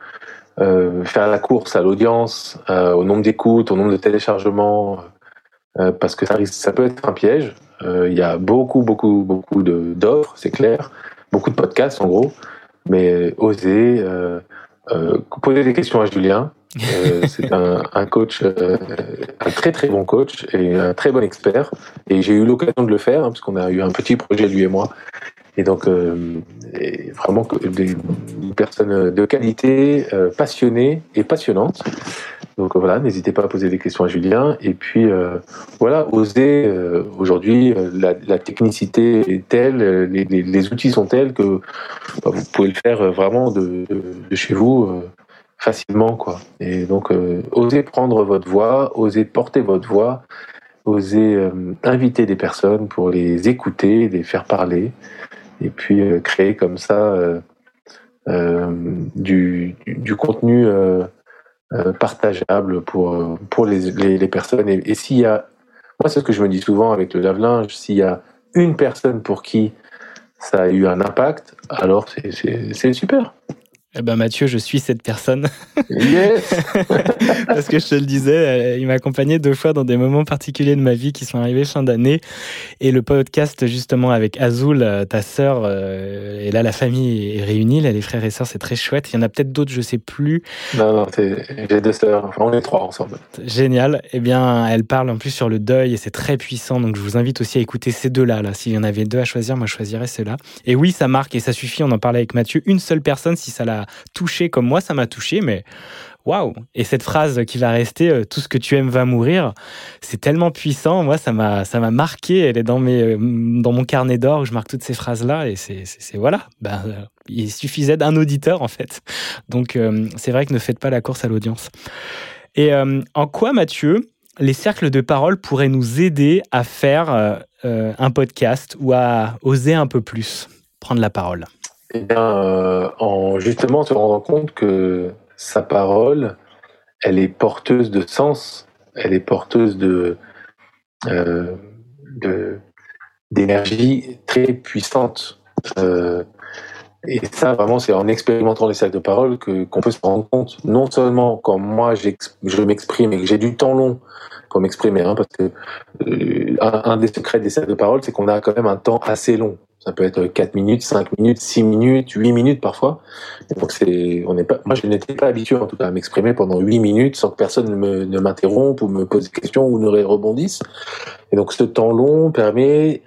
faire la course à l'audience, au nombre d'écoutes, au nombre de téléchargements, parce que ça, risque, ça peut être un piège. Euh, il y a beaucoup, beaucoup, beaucoup de- d'offres, c'est clair. Beaucoup de podcasts, en gros. Mais osez euh, euh, poser des questions à Julien. Euh, [laughs] c'est un, un coach, euh, un très très bon coach et un très bon expert. Et j'ai eu l'occasion de le faire, hein, parce qu'on a eu un petit projet, lui et moi. Et donc, euh, vraiment des, personnes de qualité, euh, passionnées et passionnantes. Donc euh, voilà, n'hésitez pas à poser des questions à Julien. Et puis euh, voilà, osez. euh, Aujourd'hui, euh, la, la technicité est telle, les, les- les outils sont tels que bah, vous pouvez le faire vraiment de, de- chez vous facilement, quoi. Et donc, osez prendre votre voix, osez porter votre voix, osez euh, inviter des personnes pour les écouter, les faire parler, et puis euh, créer comme ça euh, euh, du, contenu partageable pour, pour les, les, personnes. Et, et s'il y a, moi c'est ce que je me dis souvent avec le lave-linge, s'il y a une personne pour qui ça a eu un impact, alors c'est super. Eh ben Mathieu, je suis cette personne. Yes [laughs] Parce que je te le disais, euh, il m'a accompagné deux fois dans des moments particuliers de ma vie qui sont arrivés fin d'année. Et le podcast, justement, avec Azul, euh, ta sœur, euh, et là, la famille est réunie, là, les frères et sœurs, c'est très chouette. Il y en a peut-être d'autres, je sais plus. Non, non, j'ai deux sœurs, enfin, on est trois ensemble. Génial. Eh bien, elle parle en plus sur le deuil et c'est très puissant. Donc, je vous invite aussi à écouter ces deux-là. Là. S'il y en avait deux à choisir, moi, je choisirais ceux-là. Et oui, ça marque et ça suffit. On en parlait avec Mathieu. Une seule personne, si ça l'a touché comme moi, ça m'a touché, mais waouh! Et cette phrase qui va rester, euh, tout ce que tu aimes va mourir, c'est tellement puissant. Moi, ça m'a, ça m'a marqué. Elle est dans mes, euh, dans mon carnet d'or où je marque toutes ces phrases-là et c'est, voilà. Ben, euh, il suffisait d'un auditeur, en fait. Donc, c'est vrai que ne faites pas la course à l'audience. Et en quoi, Mathieu, les cercles de parole pourraient nous aider à faire un podcast ou à oser un peu plus? Prendre la parole Eh bien, euh, en justement se rendant compte que sa parole, elle est porteuse de sens, elle est porteuse de euh, d'énergie très puissante. Euh, et ça, vraiment, c'est en expérimentant les cercles de parole que qu'on peut se rendre compte. Non seulement quand moi je m'exprime et que j'ai du temps long pour m'exprimer, hein, parce que un, un des secrets des cercles de parole, c'est qu'on a quand même un temps assez long. Ça peut être 4 minutes, 5 minutes, 6 minutes, 8 minutes parfois. Donc c'est, on n'est pas, moi je n'étais pas habitué en tout cas à m'exprimer pendant 8 minutes sans que personne ne me- ne m'interrompe ou me pose des questions ou ne rebondisse. Et donc ce temps long permet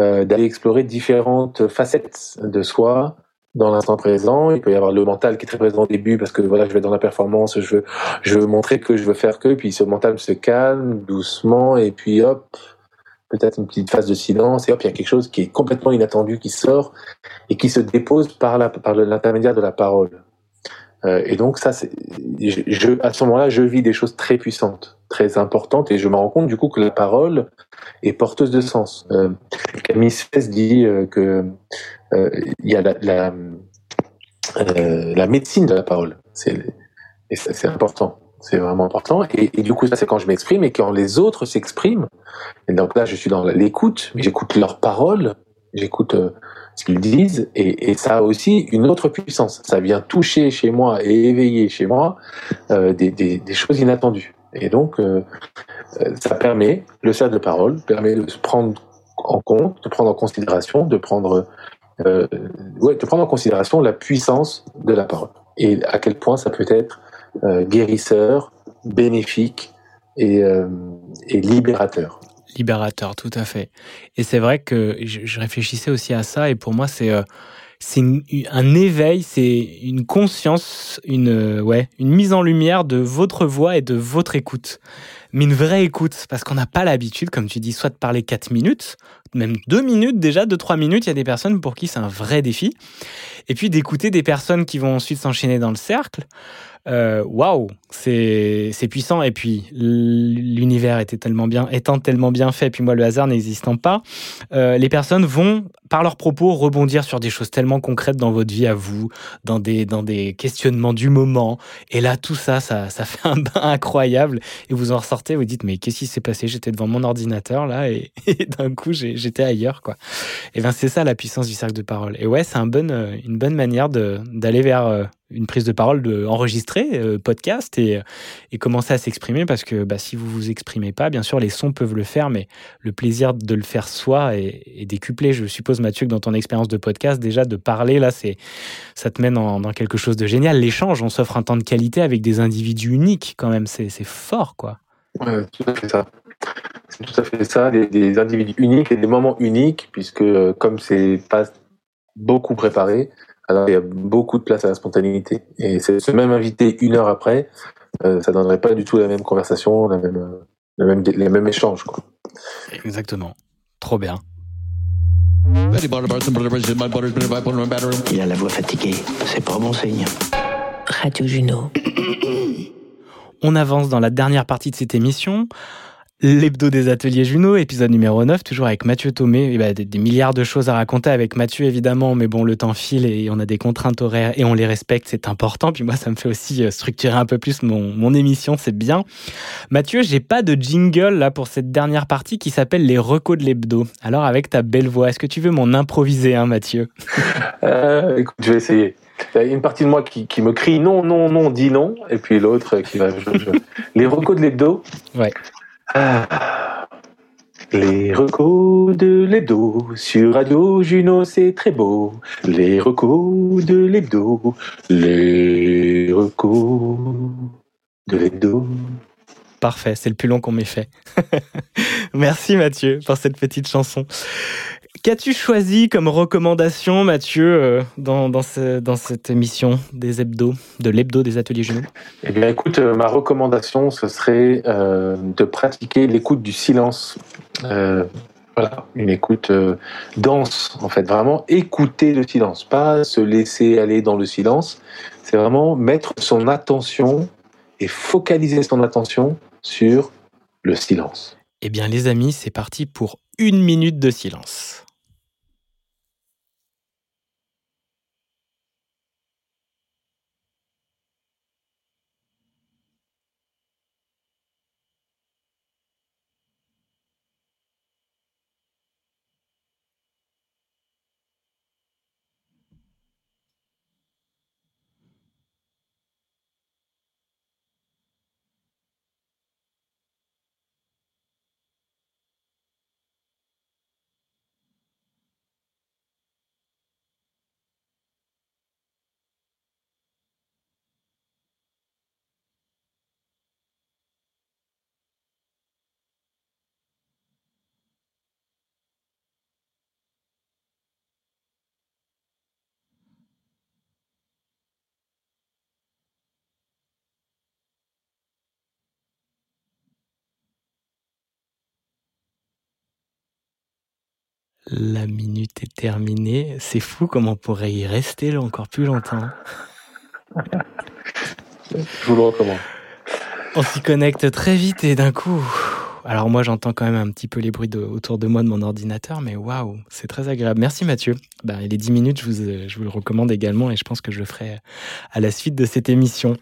euh, d'aller explorer différentes facettes de soi dans l'instant présent. Il peut y avoir le mental qui est très présent au début parce que voilà, je vais dans la performance, je veux, je veux montrer que je veux faire que, puis ce mental se calme doucement et puis hop, peut-être une petite phase de silence et hop, il y a quelque chose qui est complètement inattendu qui sort et qui se dépose par la, par l'intermédiaire de la parole. Euh, et donc ça, je, je- à ce moment-là, je vis des choses très puissantes, très importantes, et je me rends compte du coup que la parole est porteuse de sens. Euh, Camille Spes dit euh, que euh, il y a la, la, euh, la médecine de la parole. C'est, et c'est important. C'est vraiment important. Et, du coup, ça, c'est quand je m'exprime et quand les autres s'expriment. Et donc là, je suis dans l'écoute, mais j'écoute leurs paroles, j'écoute euh, ce qu'ils disent, et, ça a aussi une autre puissance. Ça vient toucher chez moi et éveiller chez moi euh, des, choses inattendues. Et donc, euh, ça permet, le cercle de parole permet de se prendre en compte, de prendre en considération, de prendre, ouais, de prendre en considération la puissance de la parole et à quel point ça peut être guérisseur, bénéfique et, euh, et libérateur. Libérateur, tout à fait. Et c'est vrai que je, réfléchissais aussi à ça, et pour moi, c'est euh, un éveil, c'est une conscience, une, euh, ouais, une mise en lumière de votre voix et de votre écoute. Mais une vraie écoute, parce qu'on n'a pas l'habitude, comme tu dis, soit de parler 4 minutes, même 2 minutes déjà, 2-3 minutes, il y a des personnes pour qui c'est un vrai défi. Et puis d'écouter des personnes qui vont ensuite s'enchaîner dans le cercle. Euh, Waouh, c'est c'est puissant. Et puis l'univers était tellement bien, étant tellement bien fait, puis moi le hasard n'existant pas, euh, les personnes vont par leurs propos rebondir sur des choses tellement concrètes dans votre vie à vous, dans des dans des questionnements du moment. Et là tout ça, ça, ça fait un bain incroyable et vous en ressortez vous dites mais qu'est-ce qui s'est passé? J'étais devant mon ordinateur là et, [laughs] d'un coup j'étais ailleurs quoi. Et ben c'est ça la puissance du cercle de parole. Et ouais, c'est bon, une bonne manière d'aller vers une prise de parole, de enregistrer euh, podcast et, et, commencer à s'exprimer parce que bah, si vous vous exprimez pas, bien sûr les sons peuvent le faire, mais le plaisir de le faire soi est, décuplé. Je suppose Mathieu que dans ton expérience de podcast déjà de parler là, ça te mène dans, quelque chose de génial. L'échange, on s'offre un temps de qualité avec des individus uniques quand même, c'est fort quoi. Ouais, tout à fait ça. C'est tout à fait ça, des, des, individus uniques et des moments uniques puisque euh, comme c'est pas beaucoup préparé, alors il y a beaucoup de place à la spontanéité. Et ce même invité une heure après, euh, ça donnerait pas du tout la même conversation, la même, la même, les mêmes échanges. Quoi. Exactement. Trop bien. Il a la voix fatiguée, c'est pas bon signe. Radio Juno. [coughs] On avance dans la dernière partie de cette émission. L'hebdo des ateliers Juno, épisode numéro 9, toujours avec Mathieu Thomé. Et bah, des, milliards de choses à raconter avec Mathieu, évidemment, mais bon, le temps file et on a des contraintes horaires et on les respecte, c'est important. Puis moi, ça me fait aussi euh, structurer un peu plus mon, mon émission, c'est bien. Mathieu, j'ai pas de jingle là pour cette dernière partie qui s'appelle les recos de l'hebdo. Alors, avec ta belle voix, est-ce que tu veux m'en improviser, hein, Mathieu? [laughs] Euh, Écoute, je vais essayer. Il y a une partie de moi qui, qui, me crie non, non, non, dis non, et puis l'autre qui va. Les recos de l'hebdo. Ouais. Ah, les recos de l'hebdo sur Radio Juno, c'est très beau. Les recos de l'hebdo, les recos de l'hebdo. Parfait, c'est le plus long qu'on m'ait fait. [laughs] Merci Mathieu pour cette petite chanson. Qu'as-tu choisi comme recommandation, Mathieu, euh, dans, cette émission des hebdos, de l'hebdo des ateliers genoux? Eh bien, écoute, euh, ma recommandation, ce serait euh, de pratiquer l'écoute du silence. voilà, une écoute dense, en fait, vraiment écouter le silence, pas se laisser aller dans le silence. C'est vraiment mettre son attention et focaliser son attention sur le silence. Eh bien, les amis, c'est parti pour une minute de silence. La minute est terminée. C'est fou comme on pourrait y rester encore plus longtemps. Je vous le recommande. On s'y connecte très vite et d'un coup. Alors moi j'entends quand même un petit peu les bruits autour de moi de mon ordinateur, mais waouh, c'est très agréable. Merci Mathieu. Ben, les 10 minutes, je vous, je vous le recommande également et je pense que je le ferai à la suite de cette émission.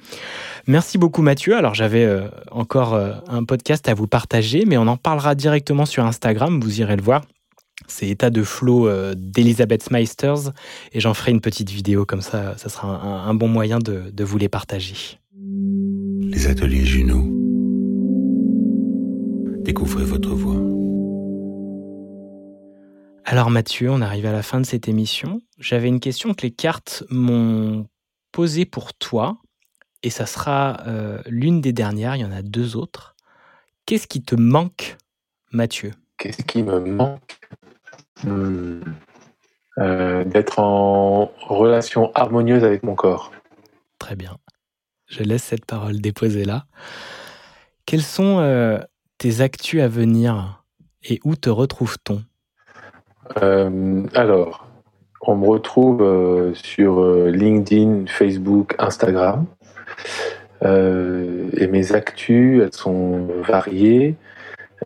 Merci beaucoup Mathieu. Alors j'avais euh, encore euh, un podcast à vous partager, mais on en parlera directement sur Instagram, vous irez le voir. C'est État de flow euh, d'Elisabeth Meisters et j'en ferai une petite vidéo comme ça, ça sera un, bon moyen de, de, vous les partager. Les ateliers Juno. Découvrez votre voix. Alors Mathieu, on arrive à la fin de cette émission. J'avais une question que les cartes m'ont posée pour toi et ça sera euh, l'une des dernières, il y en a deux autres. Qu'est-ce qui te manque, Mathieu? Qu'est-ce qui me manque? Euh, d'être en relation harmonieuse avec mon corps. Très bien. Je laisse cette parole déposée là. Quels sont euh, tes actus à venir et où te retrouve-t-on? Euh, Alors, on me retrouve sur LinkedIn, Facebook, Instagram. et mes actus, elles sont variées.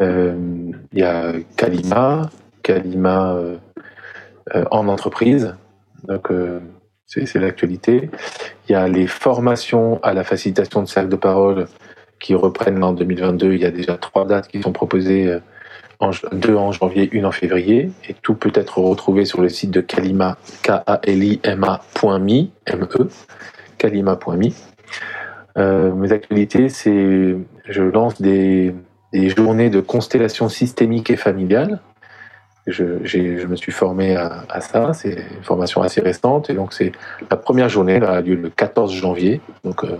Il y a Kalima, Kalima euh, euh, en entreprise. Donc, euh, c'est l'actualité. Il y a les formations à la facilitation de cercle de parole qui reprennent en 2022. Il y a déjà trois dates qui sont proposées, deux en janvier, une en février, et tout peut être retrouvé sur le site de Kalima, K-A-L-I-M-A.me, M-E, kalima.me. mes actualités, c'est je lance des journées de constellation systémique et familiale. Je, me suis formé à, ça, c'est une formation assez récente, et donc c'est la première journée, là, a lieu le 14 janvier, donc euh,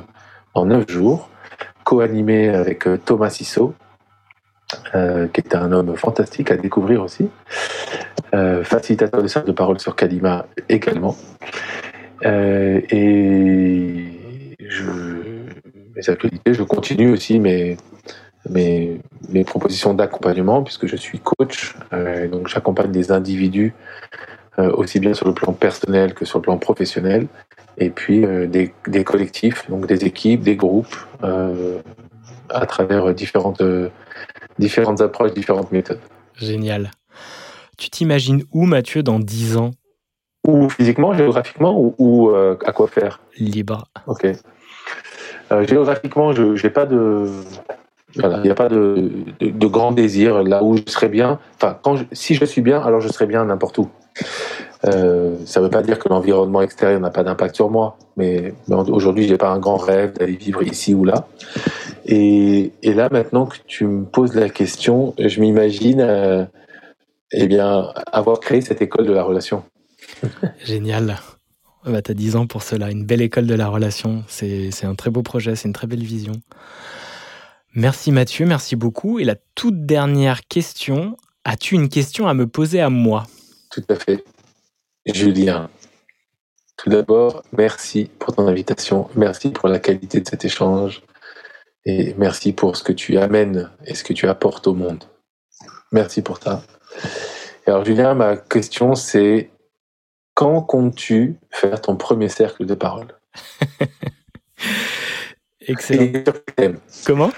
en 9 jours, co-animé avec euh, Thomas Sissot, euh, qui est un homme fantastique à découvrir aussi, facilitateur de cercle de parole sur Kalima également. Et je, mes actualités, je continue aussi mes, mes, mes propositions d'accompagnement, puisque je suis coach, euh, donc j'accompagne des individus euh, aussi bien sur le plan personnel que sur le plan professionnel, et puis euh, des, des, collectifs, donc des équipes, des groupes, à travers différentes, différentes approches, différentes méthodes. Génial. Tu t'imagines où, Mathieu, dans 10 ans? Ou physiquement, géographiquement, ou, ou à quoi faire? Libre. Ok. géographiquement, je n'ai pas de il n'y a pas de, grand désir là où je serais bien. Enfin, je, si je suis bien, alors je serais bien n'importe où. Euh, ça ne veut pas dire que l'environnement extérieur n'a pas d'impact sur moi, mais, aujourd'hui, j'ai pas un grand rêve d'aller vivre ici ou là. Et, là, maintenant que tu me poses la question, je m'imagine, euh, eh bien, avoir créé cette école de la relation. [laughs] Génial. Tu as 10 ans pour cela, une belle école de la relation. C'est un très beau projet, c'est une très belle vision. Merci Mathieu, merci beaucoup. Et la toute dernière question, as-tu une question à me poser à moi? Tout à fait. Julien, tout d'abord, merci pour ton invitation, merci pour la qualité de cet échange et merci pour ce que tu amènes et ce que tu apportes au monde. Merci pour ça. Alors Julien, ma question c'est quand comptes-tu faire ton premier cercle de parole? [laughs] Excellent. Comment?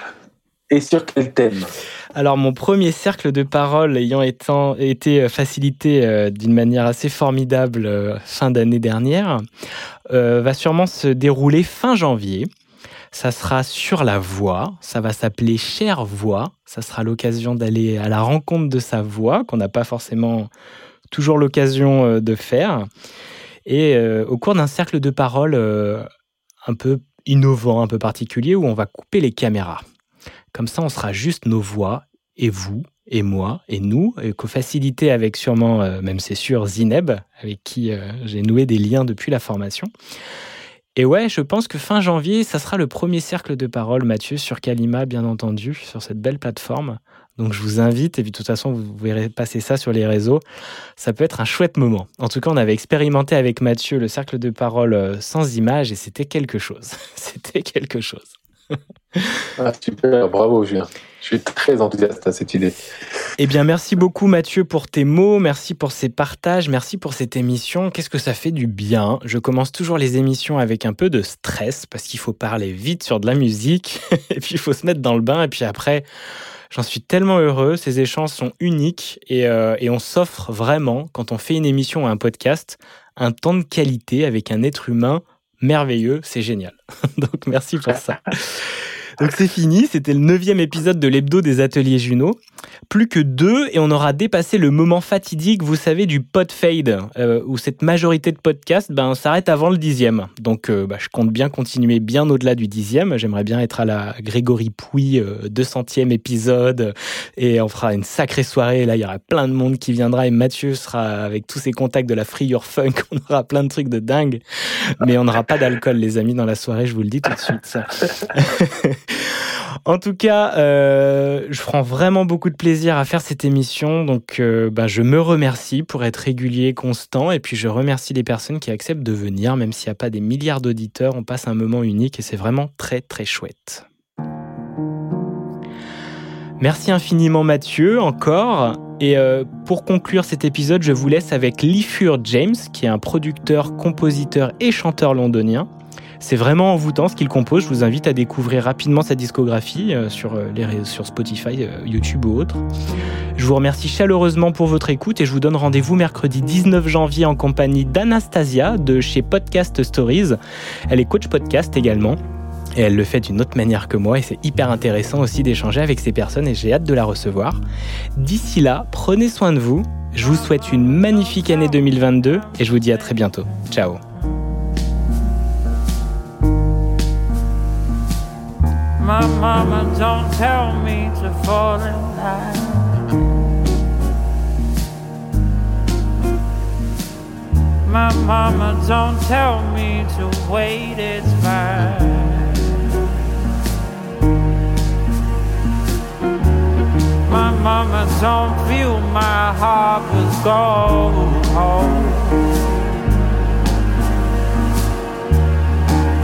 Et sur quel thème Alors, mon premier cercle de parole ayant étant, été facilité euh, d'une manière assez formidable euh, fin d'année dernière, euh, va sûrement se dérouler fin janvier. Ça sera sur la voix, ça va s'appeler Chère Voix. Ça sera l'occasion d'aller à la rencontre de sa voix, qu'on n'a pas forcément toujours l'occasion de faire. Et au cours d'un cercle de parole un peu innovant, un peu particulier, où on va couper les caméras. Comme ça, on sera juste nos voix, et vous, et moi, et nous, et co-facilité avec sûrement, euh, même c'est sûr, Zineb, avec qui euh, j'ai noué des liens depuis la formation. Et ouais, je pense que fin janvier, ça sera le premier cercle de parole, Mathieu, sur Kalima, bien entendu, sur cette belle plateforme. Donc je vous invite, et puis de toute façon, vous verrez passer ça sur les réseaux. Ça peut être un chouette moment. En tout cas, on avait expérimenté avec Mathieu le cercle de parole euh, sans image, et c'était quelque chose. [laughs] c'était quelque chose. Ah, super, bravo Julien. Je suis très enthousiaste à cette idée. Eh bien, merci beaucoup Mathieu pour tes mots, merci pour ces partages, merci pour cette émission. Qu'est-ce que ça fait du bien? Je commence toujours les émissions avec un peu de stress parce qu'il faut parler vite sur de la musique [laughs] et puis il faut se mettre dans le bain et puis après, j'en suis tellement heureux. Ces échanges sont uniques et, euh, et on s'offre vraiment, quand on fait une émission ou un podcast, un temps de qualité avec un être humain merveilleux, c'est génial. [laughs] Donc merci pour ça. [laughs] Donc c'est fini, c'était le neuvième épisode de l'hebdo des ateliers Juno. Plus que deux et on aura dépassé le moment fatidique, vous savez, du pod fade, euh, où cette majorité de podcasts ben, s'arrête avant le dixième. Donc euh, bah, je compte bien continuer bien au-delà du dixième. J'aimerais bien être à la Grégory Pouy, euh, 200e épisode, et on fera une sacrée soirée. Là, il y aura plein de monde qui viendra et Mathieu sera avec tous ses contacts de la Free Your Funk. [laughs] On aura plein de trucs de dingue, mais on n'aura pas d'alcool, les amis, dans la soirée, je vous le dis tout de suite. [laughs] [laughs] En tout cas, euh, je prends vraiment beaucoup de plaisir à faire cette émission. Donc, bah, je me remercie pour être régulier, constant. Et puis, je remercie les personnes qui acceptent de venir, même s'il n'y a pas des milliards d'auditeurs. On passe un moment unique et c'est vraiment très, très chouette. Merci infiniment Mathieu, encore. Et euh, pour conclure cet épisode, je vous laisse avec Lee Fur James, qui est un producteur, compositeur et chanteur londonien. C'est vraiment envoûtant ce qu'il compose. Je vous invite à découvrir rapidement sa discographie euh, sur, euh, les, sur Spotify, euh, YouTube ou autre. Je vous remercie chaleureusement pour votre écoute et je vous donne rendez-vous mercredi 19 janvier en compagnie d'Anastasia de chez Podcast Stories. Elle est coach podcast également. Et elle le fait d'une autre manière que moi et c'est hyper intéressant aussi d'échanger avec ces personnes et j'ai hâte de la recevoir. D'ici là, prenez soin de vous. Je vous souhaite une magnifique année 2022 et je vous dis à très bientôt. Ciao My mama don't tell me to fall in line. My mama don't tell me to wait, it's fine. My mama don't feel my heart was gold.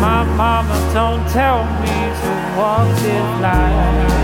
My mama don't tell me to walk in line.